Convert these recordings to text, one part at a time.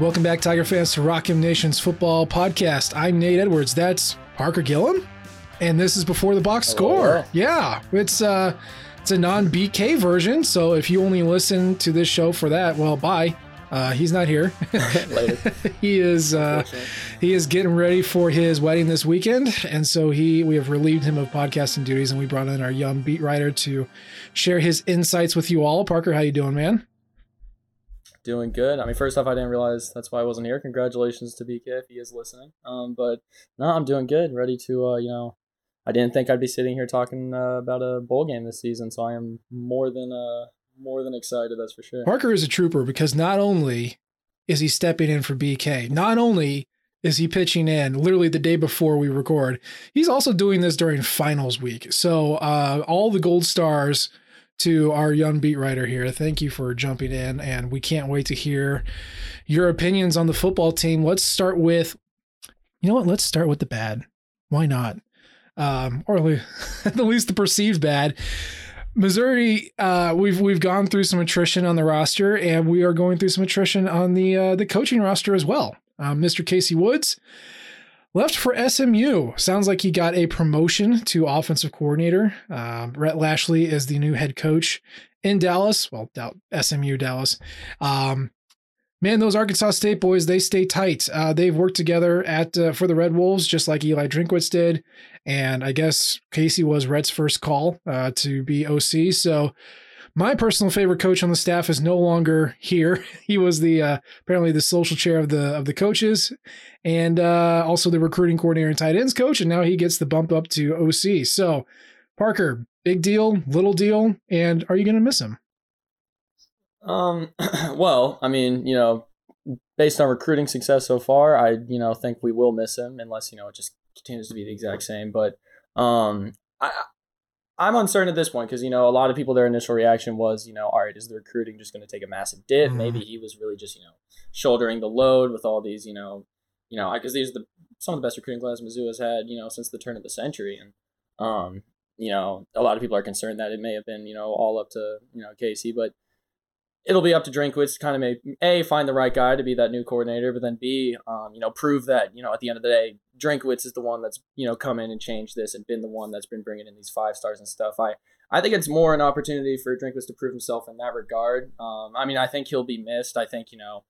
Welcome back, Tiger fans, to Rock M Nation's football podcast. I'm Nate Edwards. That's Parker Gillum, and this is before the box score. Yeah, it's uh, it's a non-BK version. So if you only listen to this show for that, well, bye. Uh, he's not here. he is uh, he is getting ready for his wedding this weekend, and so he we have relieved him of podcasting duties, and we brought in our young beat writer to share his insights with you all. Parker, how you doing, man? Doing good. I mean, first off, I didn't realize that's why I wasn't here. Congratulations to BK if he is listening. Um, but no, I'm doing good. Ready to, uh, you know, I didn't think I'd be sitting here talking uh, about a bowl game this season, so I am more than uh, more than excited. That's for sure. Parker is a trooper because not only is he stepping in for BK, not only is he pitching in literally the day before we record, he's also doing this during finals week. So uh, all the gold stars to our young beat writer here. Thank you for jumping in, and we can't wait to hear your opinions on the football team. Let's start with, you know what? Let's start with the bad. Why not? Um, or at the least the perceived bad. Missouri, uh, we've we've gone through some attrition on the roster, and we are going through some attrition on the uh, the coaching roster as well. Um, Mr. Casey Woods left for SMU. Sounds like he got a promotion to offensive coordinator. Uh, Rhett Lashlee is the new head coach in Dallas. Well, SMU Dallas. Um, man, those Arkansas State boys, they stay tight. Uh, they've worked together at uh, for the Red Wolves, just like Eli Drinkwitz did. And I guess Casey was Rhett's first call uh, to be OC. So my personal favorite coach on the staff is no longer here. He was the uh, apparently the social chair of the of the coaches, and uh, also the recruiting coordinator and tight ends coach. And now he gets the bump up to OC. So, Parker, big deal, little deal, and are you going to miss him? Um, well, I mean, you know, based on recruiting success so far, I you know think we will miss him unless you know it just continues to be the exact same. But um, I I'm uncertain at this point because you know a lot of people their initial reaction was you know all right is the recruiting just going to take a massive dip? Mm-hmm. Maybe he was really just you know shouldering the load with all these you know you know because these are the some of the best recruiting class Mizzou has had you know since the turn of the century and um you know a lot of people are concerned that it may have been you know all up to you know Casey but it'll be up to Drinkwitz to kind of make a find the right guy to be that new coordinator, but then b um, you know prove that you know at the end of the day Drinkwitz is the one that's you know come in and changed this and been the one that's been bringing in these five stars and stuff. I I think it's more an opportunity for Drinkwitz to prove himself in that regard. Um, I mean I think he'll be missed. I think you know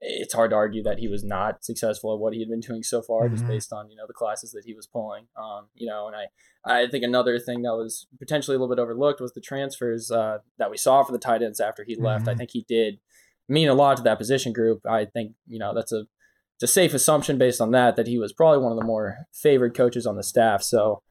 it's hard to argue that he was not successful at what he had been doing so far, mm-hmm. just based on you know the classes that he was pulling. Um, you know, and I I think another thing that was potentially a little bit overlooked was the transfers uh, that we saw for the tight ends after he left. Mm-hmm. I think he did mean a lot to that position group. I think you know that's a it's a safe assumption based on that that he was probably one of the more favored coaches on the staff. So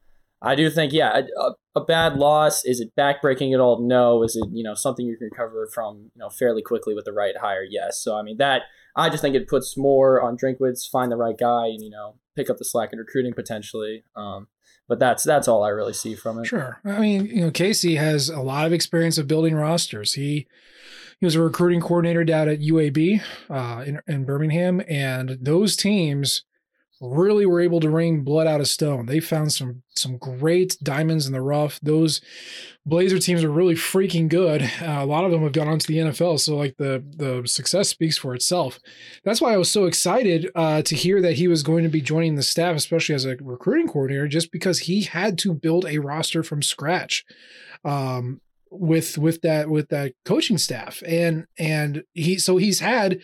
I do think, yeah, a, a, bad loss is it backbreaking at all? No. Is it you know something you can recover from you know fairly quickly with the right hire? Yes. So I mean that I just think it puts more on Drinkwitz, find the right guy, and you know pick up the slack in recruiting potentially. Um, but that's that's all I really see from it. Sure. I mean, you know, Casey has a lot of experience of building rosters. He he was a recruiting coordinator down at UAB uh, in, in Birmingham, and those teams really were able to wring blood out of stone. They found some some great diamonds in the rough. Those Blazer teams are really freaking good. Uh, a lot of them have gone on to the NFL, so like the the success speaks for itself. That's why I was so excited uh, to hear that he was going to be joining the staff, especially as a recruiting coordinator, just because he had to build a roster from scratch. Um, with with that with that coaching staff and and he so he's had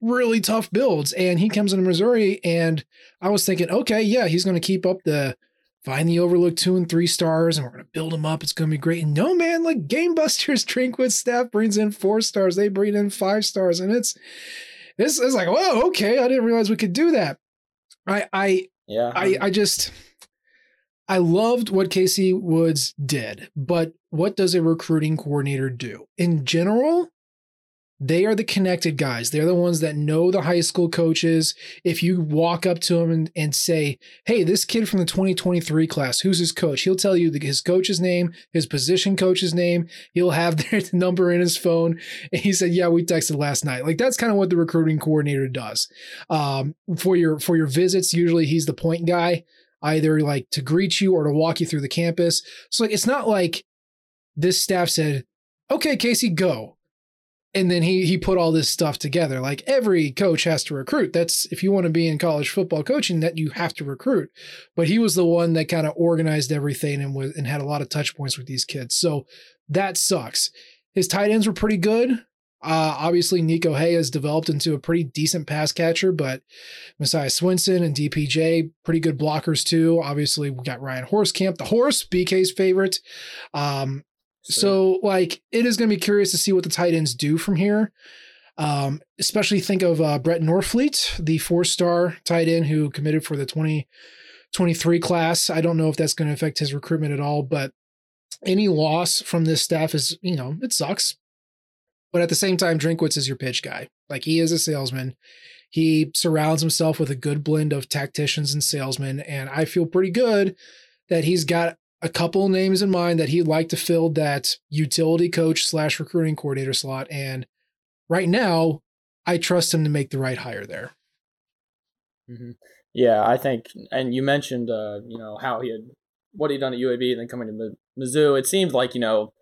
really tough builds. And he comes into Missouri, and I was thinking, okay, yeah, he's going to keep up the find the overlook two and three stars, and we're going to build him up. It's going to be great. And no, man, like Game Busters Drinkwitz staff brings in four stars, they bring in five stars, and it's this is like, whoa, okay, I didn't realize we could do that. I, I, yeah, I, um I just. I loved what Casey Woods did, but what does a recruiting coordinator do? In general, they are the connected guys. They're the ones that know the high school coaches. If you walk up to them and, and say, Hey, this kid from the 2023 class, who's his coach? He'll tell you the, his coach's name, his position coach's name. He'll have their number in his phone. And he said, Yeah, we texted last night. Like that's kind of what the recruiting coordinator does. Um, for your for your visits, usually he's the point guy, either like to greet you or to walk you through the campus. So like it's not like this staff said, Okay, Casey, go and then he he put all this stuff together. Like every coach has to recruit. That's if you want to be in college football coaching that you have to recruit. But he was the one that kind of organized everything and was and had a lot of touch points with these kids. So that sucks. His tight ends were pretty good. Uh, obviously Niko Hea has developed into a pretty decent pass catcher but messiah swinson and dpj pretty good blockers too. Obviously we got ryan Hoerstkamp the horse bk's favorite. Um, so, like, it is going to be curious to see what the tight ends do from here. Um, especially think of uh, Brett Norfleet, the four star tight end who committed for the 2023 class. I don't know if that's going to affect his recruitment at all, but any loss from this staff is, you know, it sucks. But at the same time, Drinkwitz is your pitch guy. Like, he is a salesman. He surrounds himself with a good blend of tacticians and salesmen. And I feel pretty good that he's got a couple names in mind that he'd like to fill that utility coach slash recruiting coordinator slot. And right now, I trust him to make the right hire there. Mm-hmm. Yeah, I think, and you mentioned, uh, you know, how he had what he'd done at UAB and then coming to Mizzou. It seemed like you know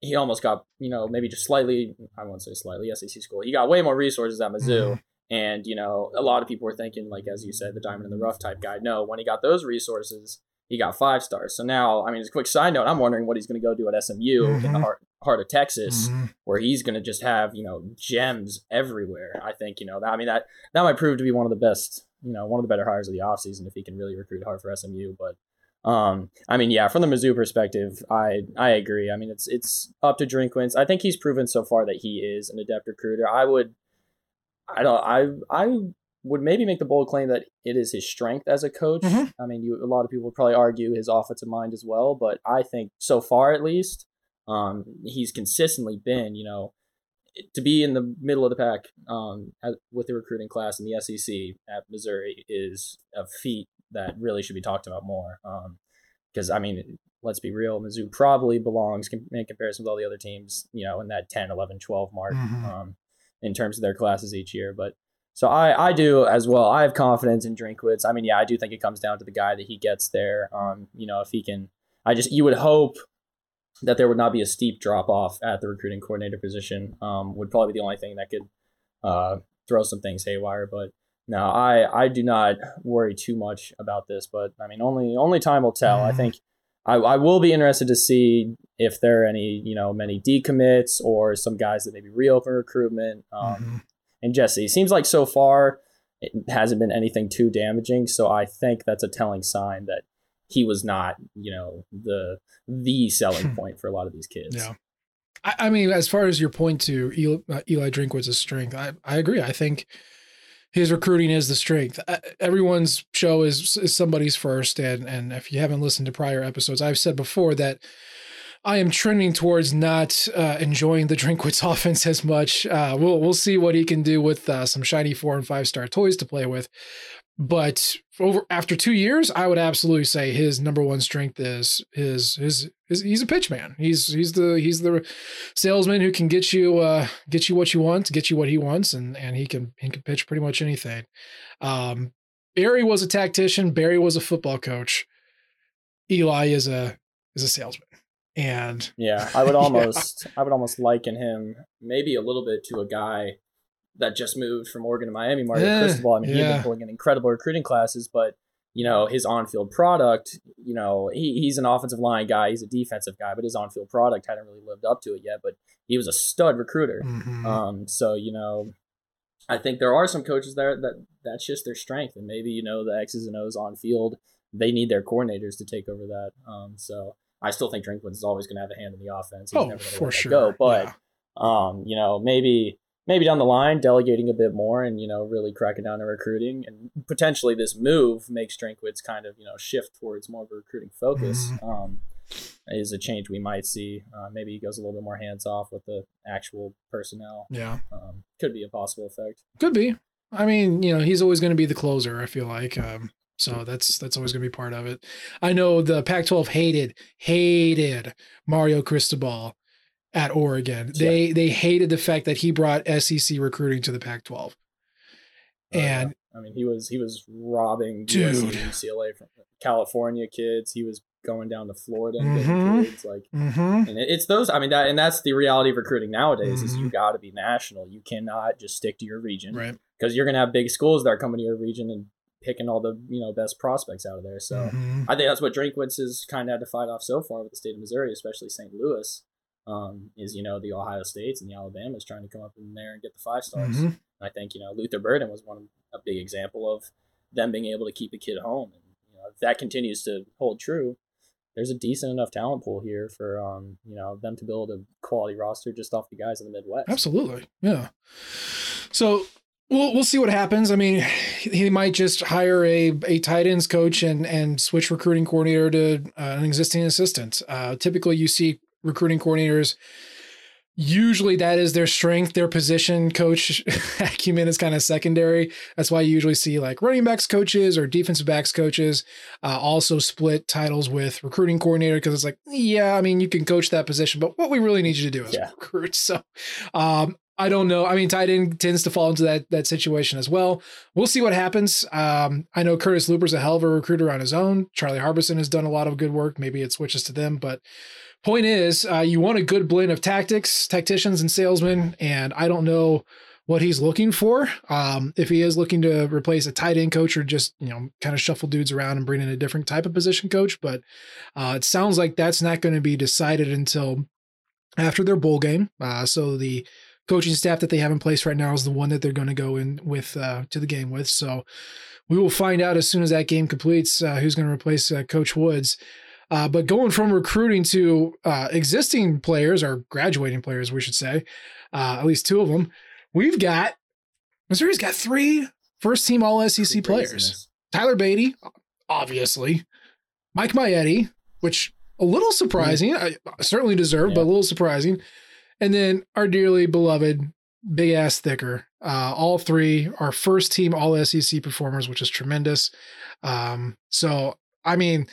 he almost got you know maybe just slightly, I won't say slightly SEC school. He got way more resources at Mizzou. Mm-hmm. And you know, a lot of people were thinking, like as you said, the diamond in the rough type guy. No, when he got those resources, he got five stars. So now, I mean, as a quick side note, I'm wondering what he's going to go do at SMU mm-hmm. in the mm-hmm. heart, heart of Texas, mm-hmm. where he's going to just have you know gems everywhere. I think you know that. I mean that that might prove to be one of the best, you know, one of the better hires of the offseason if he can really recruit hard for SMU. But um, I mean, yeah, from the Mizzou perspective, I I agree. I mean, it's it's up to Drinkwitz. I think he's proven so far that he is an adept recruiter. I would. I don't. I I would maybe make the bold claim that it is his strength as a coach. Mm-hmm. I mean, you, a lot of people would probably argue his offensive mind as well, but I think so far at least, um, he's consistently been, you know, to be in the middle of the pack um, with the recruiting class in the SEC at Missouri is a feat that really should be talked about more. Because, um, I mean, let's be real, Mizzou probably belongs in comparison with all the other teams, you know, in that 10, 11, 12 mark mm-hmm. um, in terms of their classes each year. But so I, I do as well. I have confidence in Drinkwitz. I mean, yeah, I do think it comes down to the guy that he gets there. Um, you know, if he can, I just you would hope that there would not be a steep drop off at the recruiting coordinator position. Um, would probably be the only thing that could uh, throw some things haywire. But no, I I do not worry too much about this. But I mean, only only time will tell. I mm-hmm. think I, I will be interested to see if there are any you know many decommits or some guys that maybe reopen recruitment. Um, mm-hmm and Jesse. It seems like so far it hasn't been anything too damaging, so I think that's a telling sign that he was not, you know, the the selling point for a lot of these kids. Yeah. I, I mean, as far as your point to Eli, uh, Eli Drinkwitz's strength, I, I agree. I think his recruiting is the strength. Uh, everyone's show is, is somebody's first, and and if you haven't listened to prior episodes, I've said before that I am trending towards not uh, enjoying the Drinkwitz offense as much. Uh, we'll we'll see what he can do with uh, some shiny four and five star toys to play with. But over after two years, I would absolutely say his number one strength is his his, his he's a pitch man. He's he's the he's the salesman who can get you uh, get you what you want, get you what he wants, and and he can he can pitch pretty much anything. Um, Barry was a tactician. Barry was a football coach. Eli is a is a salesman. And yeah, I would almost yeah. I would almost liken him maybe a little bit to a guy that just moved from Oregon to Miami, Mario yeah, Cristobal. I mean, yeah. he's been pulling in incredible recruiting classes, but you know his on-field product. You know, he, he's an offensive line guy, he's a defensive guy, but his on-field product hadn't really lived up to it yet. But he was a stud recruiter. Mm-hmm. Um, so you know, I think there are some coaches there that that's just their strength, and maybe you know the X's and O's on field, they need their coordinators to take over that. Um, so I still think Drinkwitz is always going to have a hand in the offense. He's oh, for sure. Go, but yeah. um, you know, maybe maybe down the line delegating a bit more and you know really cracking down on recruiting and potentially this move makes Drinkwitz kind of you know shift towards more of a recruiting focus. Mm-hmm. Um, is a change we might see. Uh, maybe he goes a little bit more hands off with the actual personnel. Yeah, um, could be a possible effect. Could be. I mean, you know, he's always going to be the closer. I feel like. Um, so that's that's always going to be part of it. I know the Pac-12 hated hated Mario Cristobal at Oregon. Yeah. They they hated the fact that he brought SEC recruiting to the Pac-12. And uh, I mean, he was he was robbing dude. UCLA from California kids. He was going down to Florida and mm-hmm. kids like, mm-hmm. and it's those. I mean, that and that's the reality of recruiting nowadays. Mm-hmm. Is you mm-hmm. got to be national. You cannot just stick to your region, right? Because you're gonna have big schools that are coming to your region and picking all the you know best prospects out of there. So mm-hmm. I think that's what Drinkwitz has kind of had to fight off so far with the state of Missouri, especially St. Louis. Um, is you know the Ohio States and the Alabamas trying to come up in there and get the five stars. Mm-hmm. I think you know Luther Burden was one a big example of them being able to keep a kid home, and you know if that continues to hold true, there's a decent enough talent pool here for um you know them to build a quality roster just off the guys in the Midwest. Absolutely, yeah. So we'll we'll see what happens. I mean, he might just hire a a tight ends coach and and switch recruiting coordinator to uh, an existing assistant. Uh, typically, you see recruiting coordinators usually that is their strength their position coach acumen is kind of secondary that's why you usually see like running backs coaches or defensive backs coaches uh, also split titles with recruiting coordinator because it's like yeah i mean you can coach that position but what we really need you to do is yeah. recruit so um, I don't know. I mean, tight end tends to fall into that that situation as well. We'll see what happens. Um, I know Curtis Luper's a hell of a recruiter on his own. Charlie Harbison has done a lot of good work. Maybe it switches to them, but Point is, uh, you want a good blend of tactics, tacticians, and salesmen. And I don't know what he's looking for. Um, if he is looking to replace a tight end coach or just, you know, kind of shuffle dudes around and bring in a different type of position coach. But uh, it sounds like that's not going to be decided until after their bowl game. Uh, so the coaching staff that they have in place right now is the one that they're going to go in with uh, to the game with. So we will find out as soon as that game completes uh, who's going to replace uh, Coach Woods. Uh, but going from recruiting to uh, existing players or graduating players, we should say, uh, at least two of them, we've got Missouri's got three first team All SEC players. Tyler Badie, obviously, Mike Maietti, which a little surprising, I certainly deserved, yeah. but a little surprising, and then our dearly beloved Big Ass Thicker. Uh, all three are first team All SEC performers, which is tremendous. Um, so I mean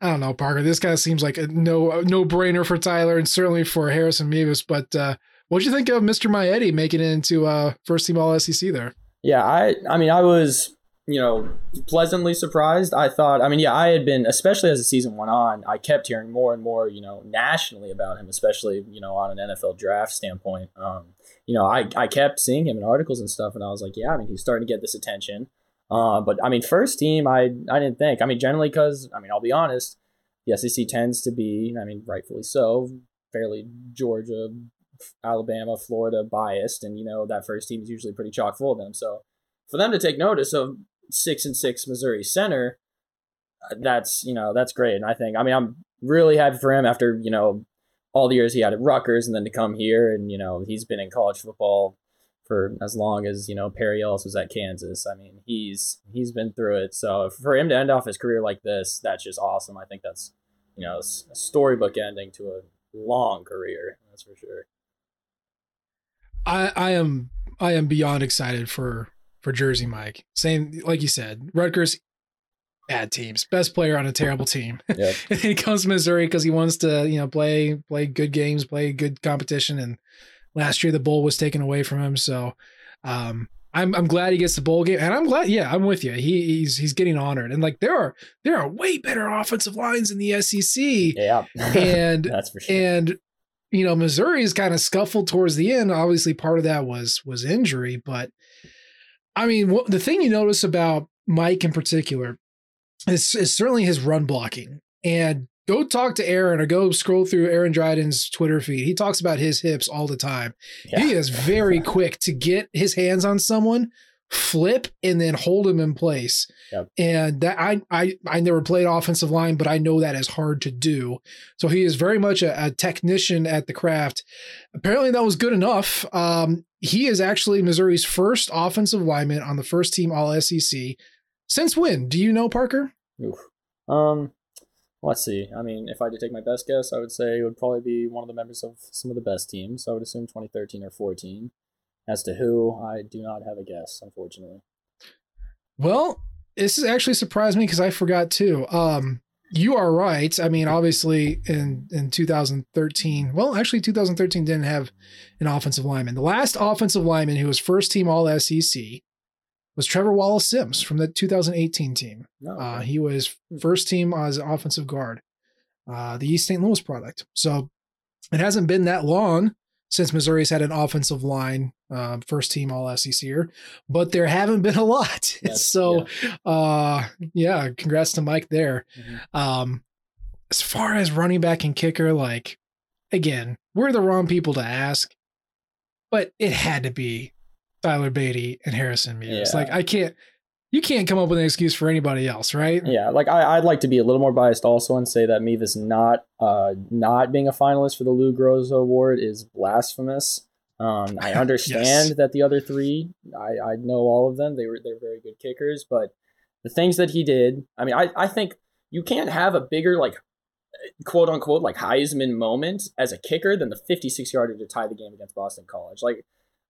I don't know, Parker. This guy seems like a no no brainer for Tyler and certainly for Harrison Mevis. But uh, what do you think of Mr. Maietti making it into uh, first team All SEC there? Yeah, I I mean I was you know pleasantly surprised. I thought I mean yeah I had been especially as the season went on I kept hearing more and more you know nationally about him especially you know on an NFL draft standpoint. Um, you know I I kept seeing him in articles and stuff and I was like yeah I mean he's starting to get this attention. Uh, but I mean, first team, I I didn't think. I mean, generally because I mean, I'll be honest, the SEC tends to be, I mean, rightfully so, fairly Georgia, Alabama, Florida biased, and you know that first team is usually pretty chock full of them. So for them to take notice of six and six Missouri center, uh, that's you know that's great. And I think I mean I'm really happy for him after you know all the years he had at Rutgers, and then to come here, and you know he's been in college football for as long as you know Perry Ellis was at Kansas. I mean, he's he's been through it. So for him to end off his career like this, that's just awesome. I think that's you know a storybook ending to a long career. That's for sure. I I am I am beyond excited for for Jersey Mike. Same like you said, Rutgers bad teams, best player on a terrible team. Yep. and he comes to Missouri because he wants to you know play play good games, play good competition, and Last year, the bowl was taken away from him. So um, I'm I'm glad he gets the bowl game, and I'm glad. Yeah, I'm with you. He, he's he's getting honored, and like there are there are way better offensive lines in the SEC. Yeah, and that's for sure. And you know, Missouri's kind of scuffled towards the end. Obviously, part of that was was injury, but I mean, what, the thing you notice about Mike in particular is, is certainly his run blocking. And go talk to Aaron or go scroll through Aaron Dryden's Twitter feed. He talks about his hips all the time. Yeah. He is very quick to get his hands on someone flip and then hold him in place. Yep. And that I I I never played offensive line, but I know that is hard to do. So he is very much a, a technician at the craft. Apparently that was good enough. Um, he is actually Missouri's first offensive lineman on the first team All SEC. Since when? Do you know, Parker? Oof. Um, let's see. I mean, if I had to take my best guess, I would say it would probably be one of the members of some of the best teams. I would assume 2013 or 14. As to who, I do not have a guess, unfortunately. Well, this has actually surprised me because I forgot too. Um, you are right. I mean, obviously, in in 2013, well, actually, 2013 didn't have an offensive lineman. The last offensive lineman who was first team All SEC was Tre'Vour Wallace-Simms from the 2018 team. No, Uh, he was first team as offensive guard, uh, the East St. Louis product. So it hasn't been that long since Missouri's had an offensive line uh, first team All SEC year, but there haven't been a lot. Yes, so, uh, yeah, congrats to Mike there. Mhm. Um, as far as running back and kicker, like again, we're the wrong people to ask, but it had to be Tyler Badie and Harrison Mevis. Yeah. Like I can't, you can't come up with an excuse for anybody else, right? Yeah, like I, I'd like to be a little more biased also and say that Mevis not uh not being a finalist for the Lou Groza Award is blasphemous. Um, I understand Yes. that the other three, I, I know all of them. They were they're very good kickers, but the things that he did, I mean, I, I think you can't have a bigger like quote unquote like Heisman moment as a kicker than the 56 yarder to tie the game against Boston College. Like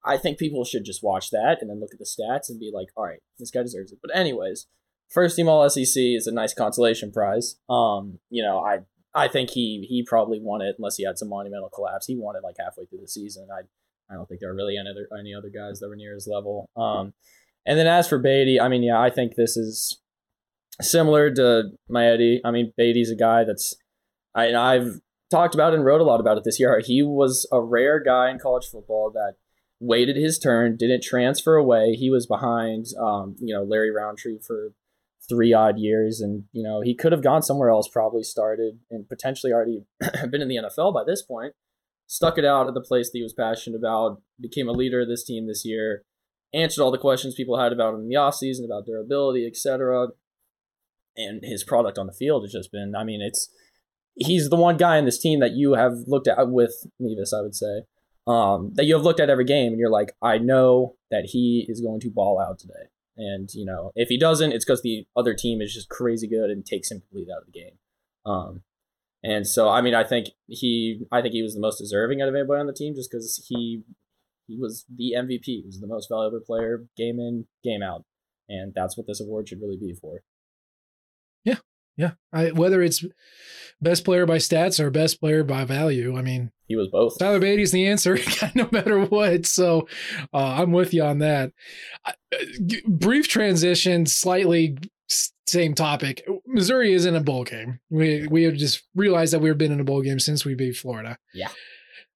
I think people should just watch that and then look at the stats and be like, all right, this guy deserves it. But anyways, first team all SEC is a nice consolation prize. Um, you know, I I think he he probably won it unless he had some monumental collapse. He won it like halfway through the season. I I don't think there are really any other any other guys that were near his level. Um, and then as for Badie, I mean, yeah, I think this is similar to Maietti. I mean, Badie's a guy that's I I've talked about and wrote a lot about it this year. He was a rare guy in college football that waited his turn, didn't transfer away. He was behind, um, you know, Larry Rountree for three odd years, and you know he could have gone somewhere else, probably started and potentially already been in the NFL by this point. Stuck it out at the place that he was passionate about, became a leader of this team this year, answered all the questions people had about him in the offseason, about durability, etc. And his product on the field has just been, I mean, it's he's the one guy in this team that you have looked at with Mevis, I would say, um, that you have looked at every game and you're like, I know that he is going to ball out today. And, you know, if he doesn't, it's because the other team is just crazy good and takes him completely out of the game. Um, and so, I mean, I think he, I think he was the most deserving out of anybody on the team just because he, he was the MVP. He was the most valuable player, game in, game out, and that's what this award should really be for. Yeah. I, whether it's best player by stats or best player by value, I mean, He was both. Tyler Badie's the answer, no matter what. So uh, I'm with you on that. I- uh, brief transition, slightly same topic. Missouri is in a bowl game. We we have just realized that we've been in a bowl game since we beat Florida. Yeah.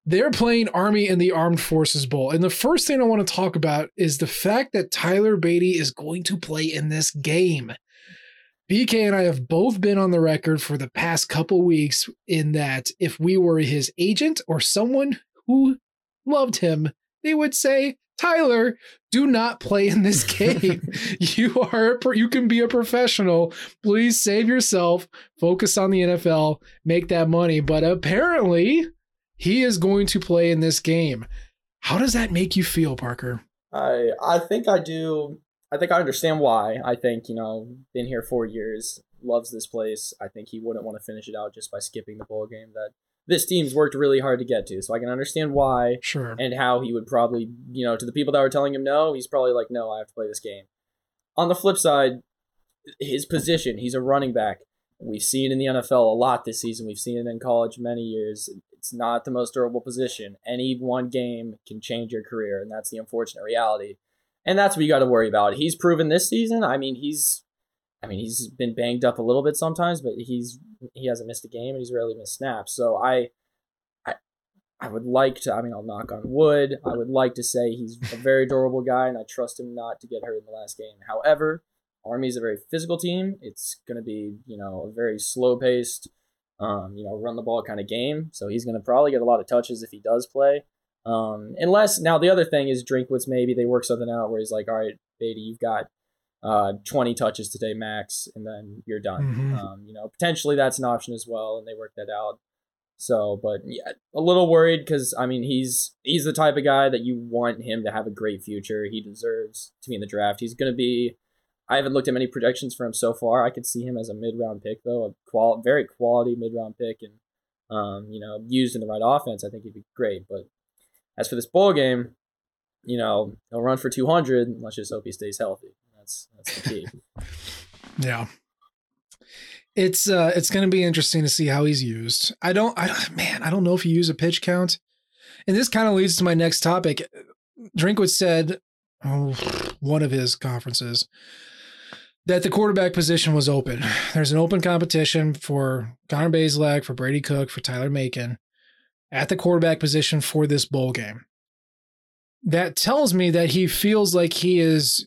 They're playing Army in the Armed Forces Bowl. And the first thing I want to talk about is the fact that Tyler Badie is going to play in this game. BK and I have both been on the record for the past couple weeks in that if we were his agent or someone who loved him, they would say, Tyler, do not play in this game. you are a pro- you can be a professional. Please save yourself, focus on the NFL, make that money. But apparently, he is going to play in this game. How does that make you feel, Parker? I I think I do. I think I understand why. I think you know, been here four years, loves this place. I think he wouldn't want to finish it out just by skipping the bowl game that this team's worked really hard to get to. So I can understand why Sure. and how he would probably, you know, to the people that were telling him no, he's probably like, no, I have to play this game. On the flip side, his position, he's a running back. We've seen in the NFL a lot this season. We've seen it in college many years. It's not the most durable position. Any one game can change your career, and that's the unfortunate reality. And that's what you got to worry about. He's proven this season. I mean, he's, I mean, he's been banged up a little bit sometimes, but he's he hasn't missed a game and he's rarely missed snaps. So I, I, I would like to. I mean, I'll knock on wood. I would like to say he's a very durable guy, and I trust him not to get hurt in the last game. However, Army is a very physical team. It's going to be, you know, a very slow paced, um, you know, run the ball kind of game. So he's going to probably get a lot of touches if he does play. Um, unless now the other thing is Drinkwitz maybe they work something out where he's like, all right, Badie, you've got uh, 20 touches today max, and then you're done. Mhm. Um, you know, potentially that's an option as well, and they work that out. So, but yeah, a little worried because I mean he's he's the type of guy that you want him to have a great future. He deserves to be in the draft. He's going to be. I haven't looked at many projections for him so far. I could see him as a mid round pick though, a qual very quality mid round pick, and um, you know, used in the right offense, I think he'd be great. But as for this bowl game, you know, he'll run for 200. Let's just hope he stays healthy. That's that's the key. Yeah. It's uh it's going to be interesting to see how he's used. I don't I man, I don't know if you use a pitch count. And this kind of leads to my next topic. Drinkwitz said oh, one of his conferences that the quarterback position was open. There's an open competition for Connor Bazelak, for Brady Cook, for Tyler Macon at the quarterback position for this bowl game. That tells me that he feels like he is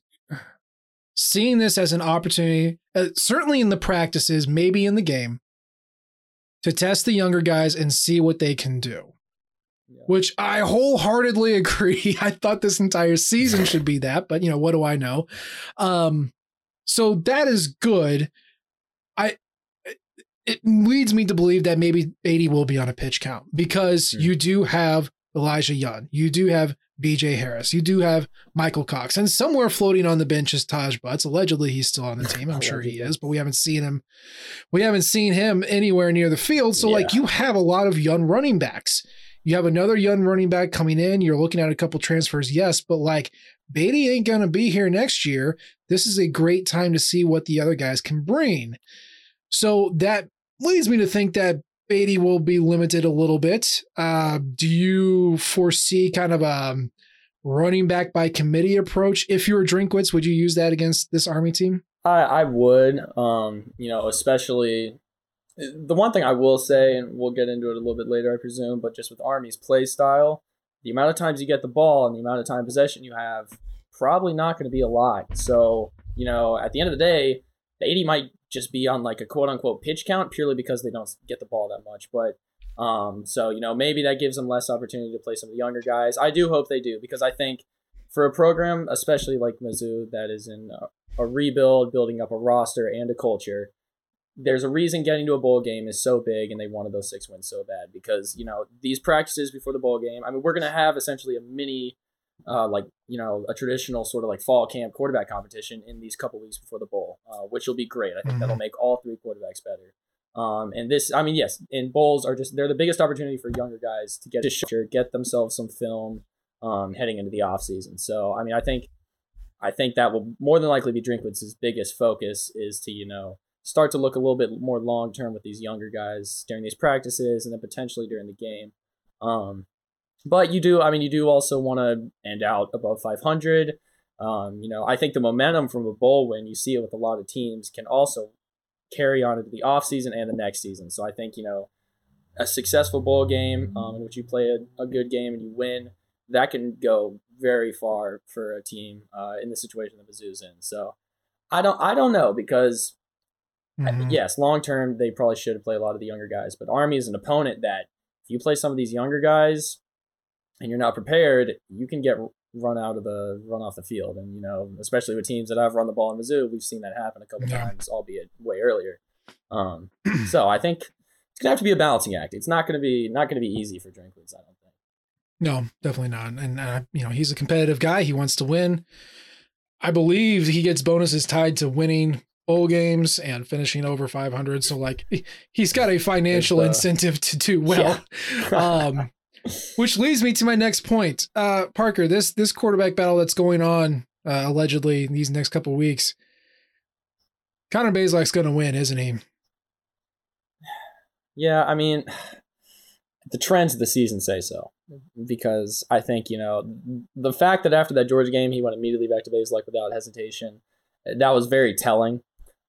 seeing this as an opportunity, uh, certainly in the practices, maybe in the game, to test the younger guys and see what they can do. Yeah. Which I wholeheartedly agree. I thought this entire season should be that, but you know, what do I know? Um, so that is good. I it leads me to believe that maybe Badie will be on a pitch count because Hmm. you do have Elijah Young, you do have BJ Harris, you do have Michael Cox, and somewhere floating on the bench is Taj Butts. Allegedly, he's still on the team. I'm sure he is, but we haven't seen him. We haven't seen him anywhere near the field. So, like, you have a lot of young running backs. You have another young running back coming in. You're looking at a couple transfers, yes, but like Badie ain't going to be here next year. This is a great time to see what the other guys can bring. So that leads me to think that Badie will be limited a little bit. Uh, do you foresee kind of a running back by committee approach? If you were Drinkwitz, would you use that against this Army team? I I would, um, you know, especially the one thing I will say, and we'll get into it a little bit later, I presume, but just with Army's play style, the amount of times you get the ball and the amount of time possession you have, probably not going to be a lot. So, you know, at the end of the day, the 80 might just be on like a quote unquote pitch count purely because they don't get the ball that much. But um, so you know, maybe that gives them less opportunity to play some of the younger guys. I do hope they do because I think for a program, especially like Mizzou, that is in a, a rebuild, building up a roster and a culture. There's a reason getting to a bowl game is so big, and they wanted those six wins so bad because you know these practices before the bowl game. I mean, we're gonna have essentially a mini uh, like you know a traditional sort of like fall camp quarterback competition in these couple weeks before the bowl, uh, which will be great. I think Mhm. that'll make all three quarterbacks better. Um, and this, I mean, yes, and bowls are just they're the biggest opportunity for younger guys to get to share, get themselves some film um, heading into the off season. So I mean, I think I think that will more than likely be Drinkwitz's biggest focus is to you know start to look a little bit more long term with these younger guys during these practices and then potentially during the game. Um, but you do, I mean, you do also want to end out above 500. Um, you know, I think the momentum from a bowl win, you see it with a lot of teams, can also carry on into the offseason and the next season. So I think, you know, a successful bowl game um, in which you play a, a good game and you win, that can go very far for a team uh, in the situation that Mizzou's in. So I don't, I don't know because Mhm. yes, long term they probably should play a lot of the younger guys, but Army is an opponent that if you play some of these younger guys and you're not prepared, you can get run out of the run off the field, and you know, especially with teams that have run the ball in Mizzou, we've seen that happen a couple Yeah. times, albeit way earlier. Um, so I think it's gonna have to be a balancing act. It's not gonna be not gonna be easy for Drinkwitz, I don't think. No, definitely not. And uh, you know, he's a competitive guy. He wants to win. I believe he gets bonuses tied to winning bowl games and finishing over 500. So like, he- he's got a financial uh, incentive to do well. um, which leads me to my next point, uh, Parker. This this quarterback battle that's going on uh, allegedly these next couple weeks. Connor Bazelak's going to win, isn't he? Yeah, I mean, the trends of the season say so. Because I think, you know, the fact that after that Georgia game, he went immediately back to Bazelak without hesitation, that was very telling.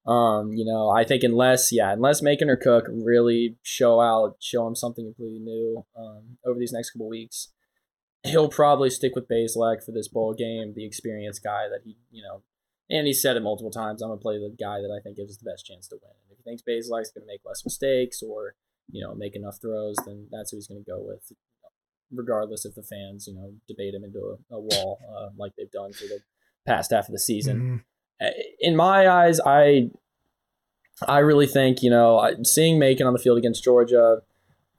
Um, you know, I think unless, yeah, unless Macon or Cook really show out, show him something completely new um, over these next couple weeks, he'll probably stick with Bazelak for this bowl game, the experienced guy that he, you know, and he said it multiple times. I'm gonna play the guy that I think gives us the best chance to win. And if he thinks Bazelak's gonna make less mistakes or you know make enough throws, then that's who he's gonna go with. regardless if the fans, you know, debate him into a, a wall uh, like they've done for the past half of the season. Mm-hmm. In my eyes, I I really think you know seeing Macon on the field against Georgia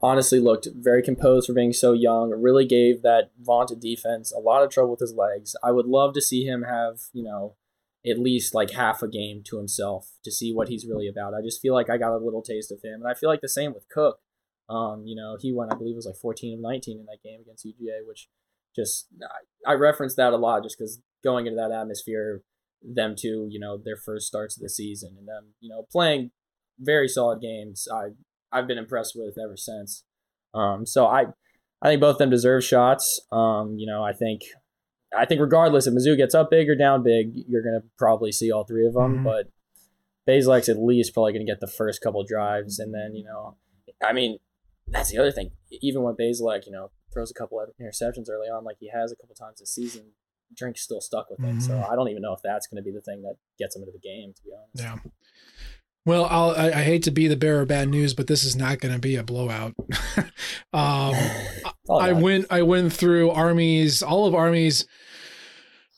honestly looked very composed for being so young. Really gave that vaunted defense a lot of trouble with his legs. I would love to see him have you know at least like half a game to himself to see what he's really about. I just feel like I got a little taste of him, and I feel like the same with Cook. Um, you know, he went, I believe, it was like 14 of 19 in that game against UGA, which just I, I reference that a lot just because going into that atmosphere, them to you know, their first starts of the season, and them, you know, playing very solid games. I I've been impressed with ever since. Um, so I I think both of them deserve shots. Um, you know, I think I think regardless if Mizzou gets up big or down big, you're gonna probably see all three of them. Mm-hmm. But Bazelak's at least probably gonna get the first couple drives, and then you know, I mean, that's the other thing. Even when Bazelak, you know, throws a couple of interceptions early on, like he has a couple times this season, Drink's still stuck with him. Mm-hmm. So I don't even know if that's going to be the thing that gets him into the game. To be honest. Yeah. Well, I'll, I, I hate to be the bearer of bad news, but this is not going to be a blowout. um, I went I went through armies, all of Army's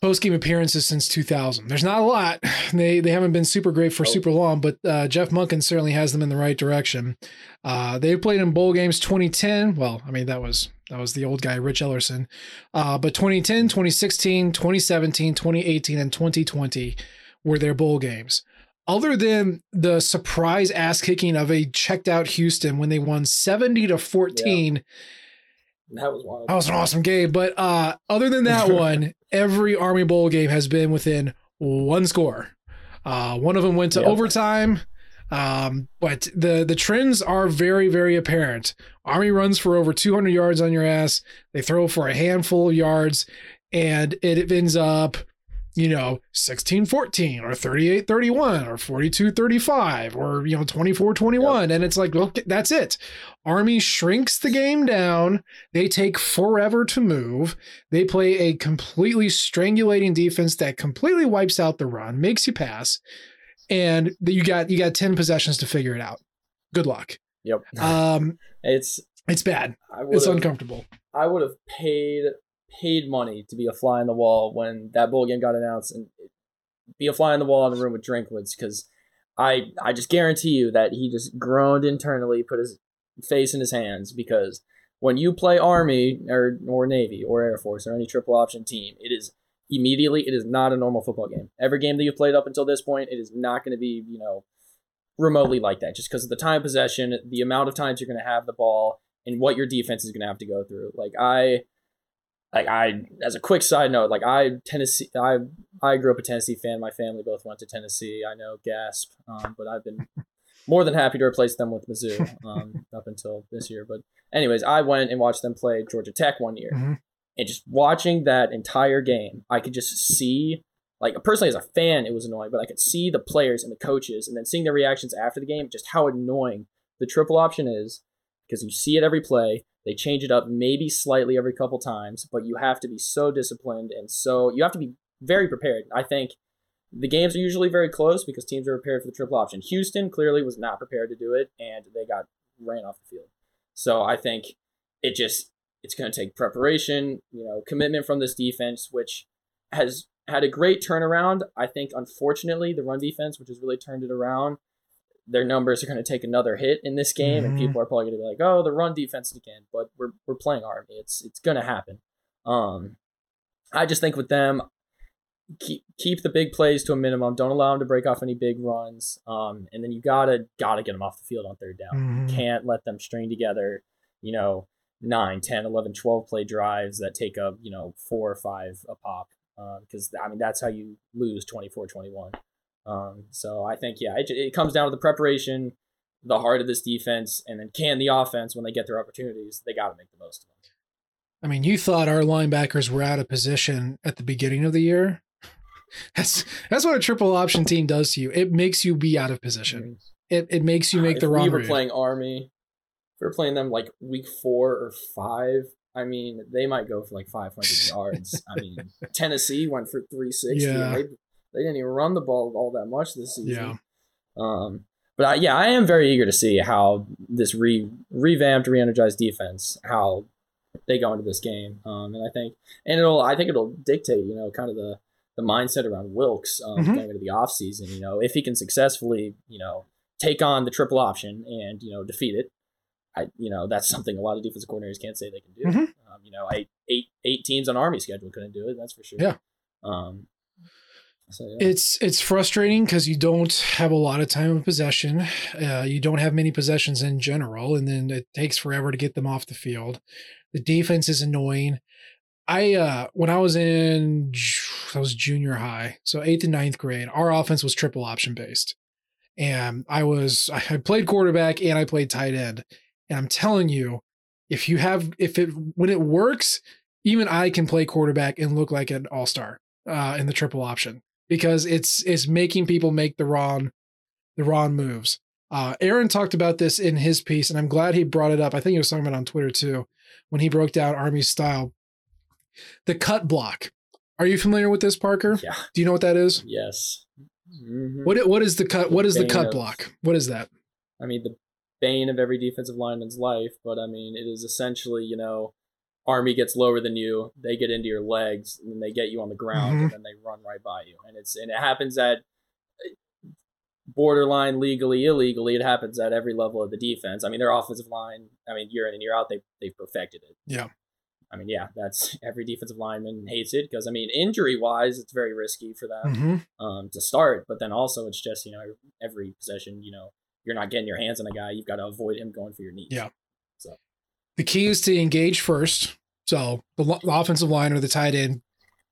post game appearances since 2000. There's not a lot. They they haven't been super great for oh. super long, but uh, Jeff Monken certainly has them in the right direction. Uh, they played in bowl games 2010. Well, I mean that was that was the old guy Rich Ellerson. Uh, but 2010, 2016, 2017, 2018, and 2020 were their bowl games. Other than the surprise ass kicking of a checked out Houston when they won 70 to 14. Yeah that was wild. That was an awesome game. But uh, other than that one, every Army Bowl game has been within one score. Uh, one of them went to yep. overtime. Um, but the the trends are very very apparent. Army runs for over 200 yards on your ass. They throw for a handful of yards, and it ends up you know 16 14 or 38 31 or 42 35 or you know 24 21 yep. and it's like okay that's it. Army shrinks the game down. They take forever to move. They play a completely strangulating defense that completely wipes out the run makes you pass. And you got you got 10 possessions to figure it out. Good luck. Yep. Um it's it's bad. It's uncomfortable. I would have paid paid money to be a fly on the wall when that bowl game got announced and be a fly on the wall in the room with Drinkwitz because I I just guarantee you that he just groaned internally, put his face in his hands because when you play Army or or Navy or Air Force or any triple option team, it is immediately it is not a normal football game. Every game that you've played up until this point, it is not going to be you know remotely like that just because of the time possession, the amount of times you're going to have the ball, and what your defense is going to have to go through. Like I like I as a quick side note, like I Tennessee I I grew up a Tennessee fan. My family both went to Tennessee. I know gasp, um, but I've been more than happy to replace them with Mizzou um, up until this year. But anyways, I went and watched them play Georgia Tech one year, mm-hmm. and just watching that entire game, I could just see. Like personally, as a fan, it was annoying, but I could see the players and the coaches, and then seeing their reactions after the game, just how annoying the triple option is, because you see it every play. They change it up maybe slightly every couple times, but you have to be so disciplined and so you have to be very prepared. I think the games are usually very close because teams are prepared for the triple option. Houston clearly was not prepared to do it and they got ran off the field. So I think it just it's going to take preparation, you know, commitment from this defense which has had a great turnaround. I think unfortunately the run defense which has really turned it around their numbers are going to take another hit in this game, mm-hmm. and people are probably going to be like, "Oh, the run defense again." But we're we're playing Army. It's it's going to happen. Um, I just think with them, keep keep the big plays to a minimum. Don't allow them to break off any big runs. Um, and then you gotta gotta get them off the field on third down. Mm-hmm. You can't let them string together. You know, 9, 10, 11, 12 play drives that take up, you know, four or five a pop. Because, uh, I mean, that's how you lose 24 21. Um, so I think, yeah, it, it comes down to the preparation, the heart of this defense, and then can the offense, when they get their opportunities, they got to make the most of them. I mean, you thought our linebackers were out of position at the beginning of the year. That's that's what a triple option team does to you. It makes you be out of position. It it makes you make uh, the wrong. We were read. playing Army. If we were playing them like week four or five. I mean, they might go for like 500 yards. I mean, Tennessee went for 360. Yeah. They they didn't even run the ball all that much this season. Yeah. Um, but I, yeah, I am very eager to see how this re revamped, re-energized defense, how they go into this game. Um, and I think, and it'll, I think it'll dictate, you know, kind of the, the mindset around Wilks um, Mhm. going into the offseason. You know, if he can successfully, you know, take on the triple option and, you know, defeat it, I, you know, that's something a lot of defensive coordinators can't say they can do. Mhm. Um, you know, eight, eight, eight teams on Army schedule couldn't do it. That's for sure. Yeah. Um, so, yeah. It's it's frustrating because you don't have a lot of time of possession. Uh, you don't have many possessions in general, and then it takes forever to get them off the field. The defense is annoying. I uh, when I was in I was junior high, so eighth and ninth grade, our offense was triple option based, and I was I played quarterback and I played tight end, and I'm telling you, if you have if it when it works, even I can play quarterback and look like an all star uh, in the triple option because it's it's making people make the wrong the wrong moves. Uh, Aaron talked about this in his piece, and I'm glad he brought it up. I think he was talking about it on Twitter too, when he broke down Army style. The cut block. Are you familiar with this, Parker? yeah. Do you know what that is? Yes. Mhm. What what is the cut? What is the cut of- block? What is that? I mean, the bane of every defensive lineman's life, but I mean, it is essentially, you know, Army gets lower than you, they get into your legs, and then they get you on the ground, Mhm. and then they run right by you. And it's and it happens at borderline legally, illegally. It happens at every level of the defense. I mean, their offensive line. I mean, year in and year out, they they perfected it. Yeah. I mean, yeah, that's every defensive lineman hates it because I mean, injury wise, it's very risky for them Mhm. um, to start. But then also, it's just you know every possession, you know, you're not getting your hands on a guy. You've got to avoid him going for your knees. Yeah. So the key is to engage first. So the, the offensive line or the tight end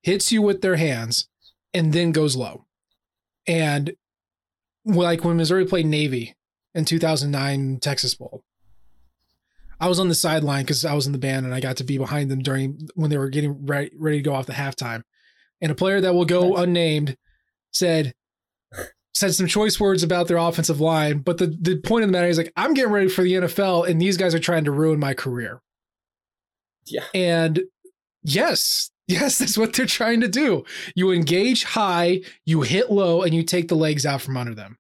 hits you with their hands and then goes low. And like when Missouri played Navy in 2009 Texas Bowl, I was on the sideline because I was in the band and I got to be behind them during when they were getting ready, ready to go off the halftime. And a player that will go unnamed said said some choice words about their offensive line, but the, the point of the matter is like I'm getting ready for the NFL and these guys are trying to ruin my career. Yeah. And yes, yes, that's what they're trying to do. You engage high, you hit low, and you take the legs out from under them.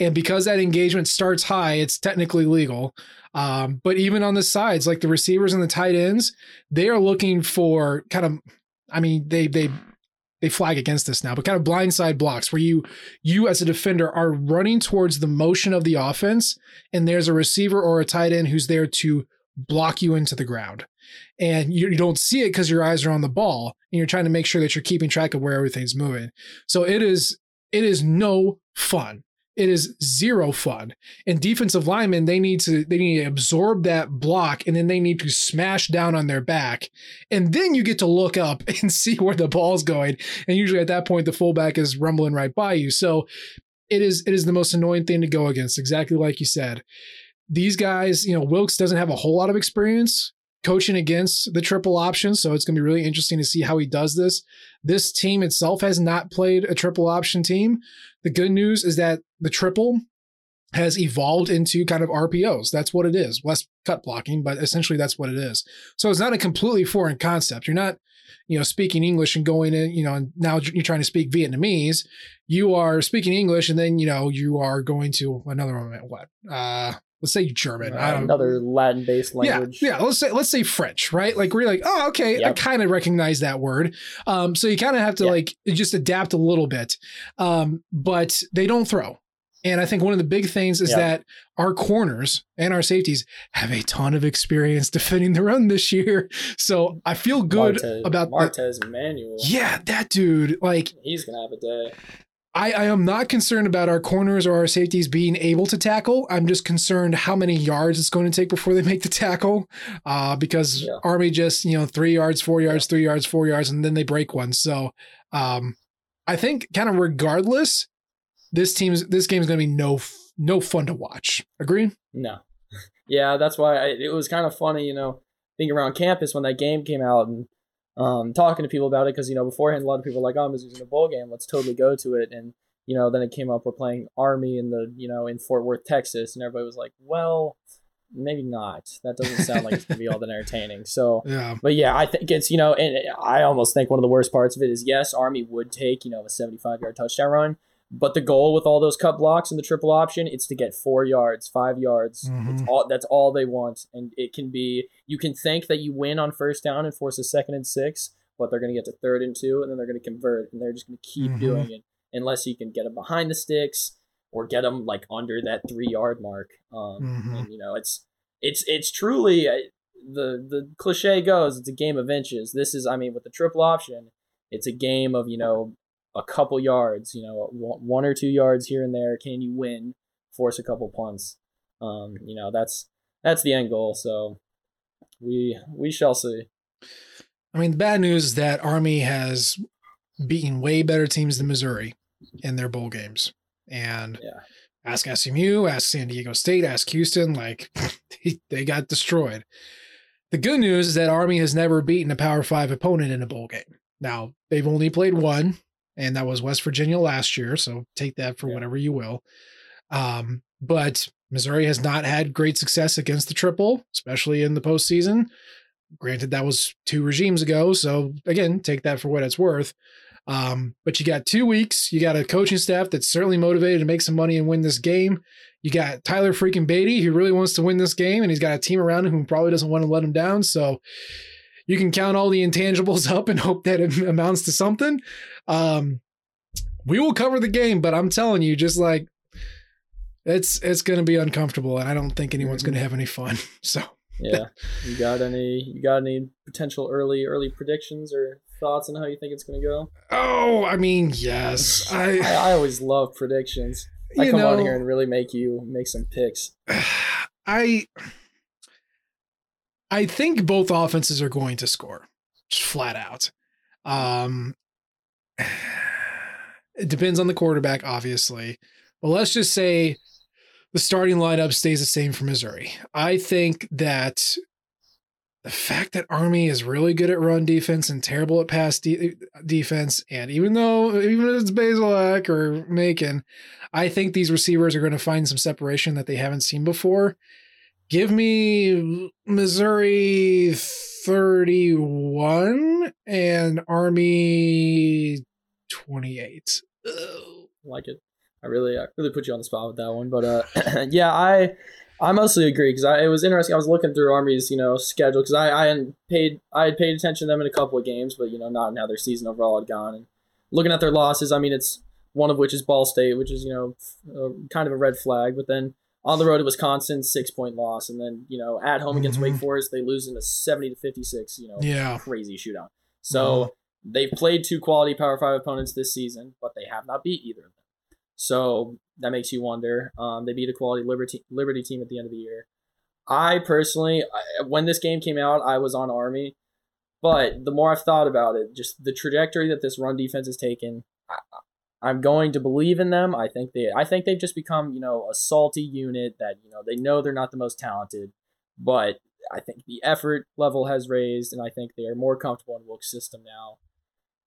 And because that engagement starts high, it's technically legal. Um, but even on the sides, like the receivers and the tight ends, they are looking for kind of, I mean, they they they flag against this now, but kind of blindside blocks where you you as a defender are running towards the motion of the offense, and there's a receiver or a tight end who's there to block you into the ground. And you, you don't see it because your eyes are on the ball and you're trying to make sure that you're keeping track of where everything's moving. So it is it is no fun. It is zero fun. And defensive linemen they need to they need to absorb that block and then they need to smash down on their back. And then you get to look up and see where the ball's going. And usually at that point the fullback is rumbling right by you. So it is it is the most annoying thing to go against exactly like you said these guys, you know, Wilks doesn't have a whole lot of experience coaching against the triple option, so it's going to be really interesting to see how he does this. This team itself has not played a triple option team. The good news is that the triple has evolved into kind of RPOs. That's what it is. Less cut blocking, but essentially that's what it is. So it's not a completely foreign concept. You're not, you know, speaking English and going in, you know, and now you're trying to speak Vietnamese. You are speaking English and then, you know, you are going to another one. What? Uh, let's say German. I don't Another Latin-based language. yeah, yeah. Let's say let's say French, right? Like we're like, oh, okay, I kind of recognize that word. Um, so you kind of have to Yeah. like just adapt a little bit. Um, but they don't throw. And I think one of the big things is Yep. that our corners and our safeties have a ton of experience defending the run this year. So I feel good Martez, about the, Martez Manuel. yeah, that dude. Like He's gonna have a day. I, I am not concerned about our corners or our safeties being able to tackle. I'm just concerned how many yards it's going to take before they make the tackle. Uh, because Yeah. Army just, you know, three yards, four yards, three yards, four yards, and then they break one. So um, I think kind of regardless, this team's this game's gonna be no no fun to watch. Agree? No. Yeah, that's why I, it was kind of funny, you know, being around campus when that game came out and um, talking to people about it because, you know, beforehand, a lot of people were like, oh, Mizzou's in a bowl game. Let's totally go to it. And, you know, then it came up, we're playing Army in the, you know, in Fort Worth, Texas. And everybody was like, well, maybe not. That doesn't sound like it's going to be all that entertaining. So, Yeah. but yeah, I think it's, you know, and I almost think one of the worst parts of it is yes, Army would take, you know, a 75 yard touchdown run, But the goal with all those cut blocks and the triple option, it's to get four yards, five yards. Mhm. It's all that's all they want, and it can be. You can think that you win on first down and force a second and six, but they're going to get to third and two, and then they're going to convert, and they're just going to keep Mhm. doing it unless you can get them behind the sticks or get them like under that three yard mark. Um, Mhm. And you know, it's it's it's truly uh, the the cliche goes, it's a game of inches. This is, I mean, with the triple option, it's a game of you know a couple yards, you know, one or two yards here and there. Can you win? Force a couple punts. Um, you know, that's that's the end goal. So we we shall see. I mean, the bad news is that Army has beaten way better teams than Missouri in their bowl games. And Yeah. ask SMU, ask San Diego State, ask Houston, like they, they got destroyed. The good news is that Army has never beaten a Power Five opponent in a bowl game. Now, they've only played one, and that was West Virginia last year. So take that for Yeah. whatever you will. Um, but Missouri has not had great success against the triple, especially in the postseason. Granted, that was two regimes ago. So again, take that for what it's worth. Um, but you got two weeks. You got a coaching staff that's certainly motivated to make some money and win this game. You got Tyler freaking Badie, who really wants to win this game, and he's got a team around him who probably doesn't want to let him down. So you can count all the intangibles up and hope that it amounts to something. Um, we will cover the game, but I'm telling you, just like it's it's going to be uncomfortable, and I don't think anyone's going to have any fun. So Yeah. you got any you got any potential early early predictions or thoughts on how you think it's gonna go? oh, I mean, yes, I, I I always love predictions. I come know on here and really make you make some picks. I I think both offenses are going to score, just flat out. Um, it depends on the quarterback, obviously, but let's just say the starting lineup stays the same for Missouri. I think that the fact that Army is really good at run defense and terrible at pass de- defense, and even though even if it's Bazelak or Macon, I think these receivers are going to find some separation that they haven't seen before. Give me Missouri 31 and Army 28. Ugh. like it. I really, I really put you on the spot with that one, but uh, yeah, I, I mostly agree because I it was interesting. I was looking through Army's, you know, schedule because I, I hadn't paid, I had paid attention to them in a couple of games, but you know, not in how their season overall had gone. And looking at their losses, I mean, it's one of which is Ball State, which is you know, uh, kind of a red flag. But then on the road to Wisconsin, six point loss, and then you know, at home against Mhm. Wake Forest, they lose in a seventy to fifty six. You know, Yeah. crazy shootout. So they've played two quality Power Five opponents this season, but they have not beat either of them. So that makes you wonder. Um, they beat a quality Liberty Liberty team at the end of the year. I personally, I, when this game came out, I was on Army, but the more I've thought about it, just the trajectory that this run defense has taken, I, I'm going to believe in them. I think they, I think they've just become, you know, a salty unit that you know they know they're not the most talented, but I think the effort level has raised, and I think they are more comfortable in Wilks' system now,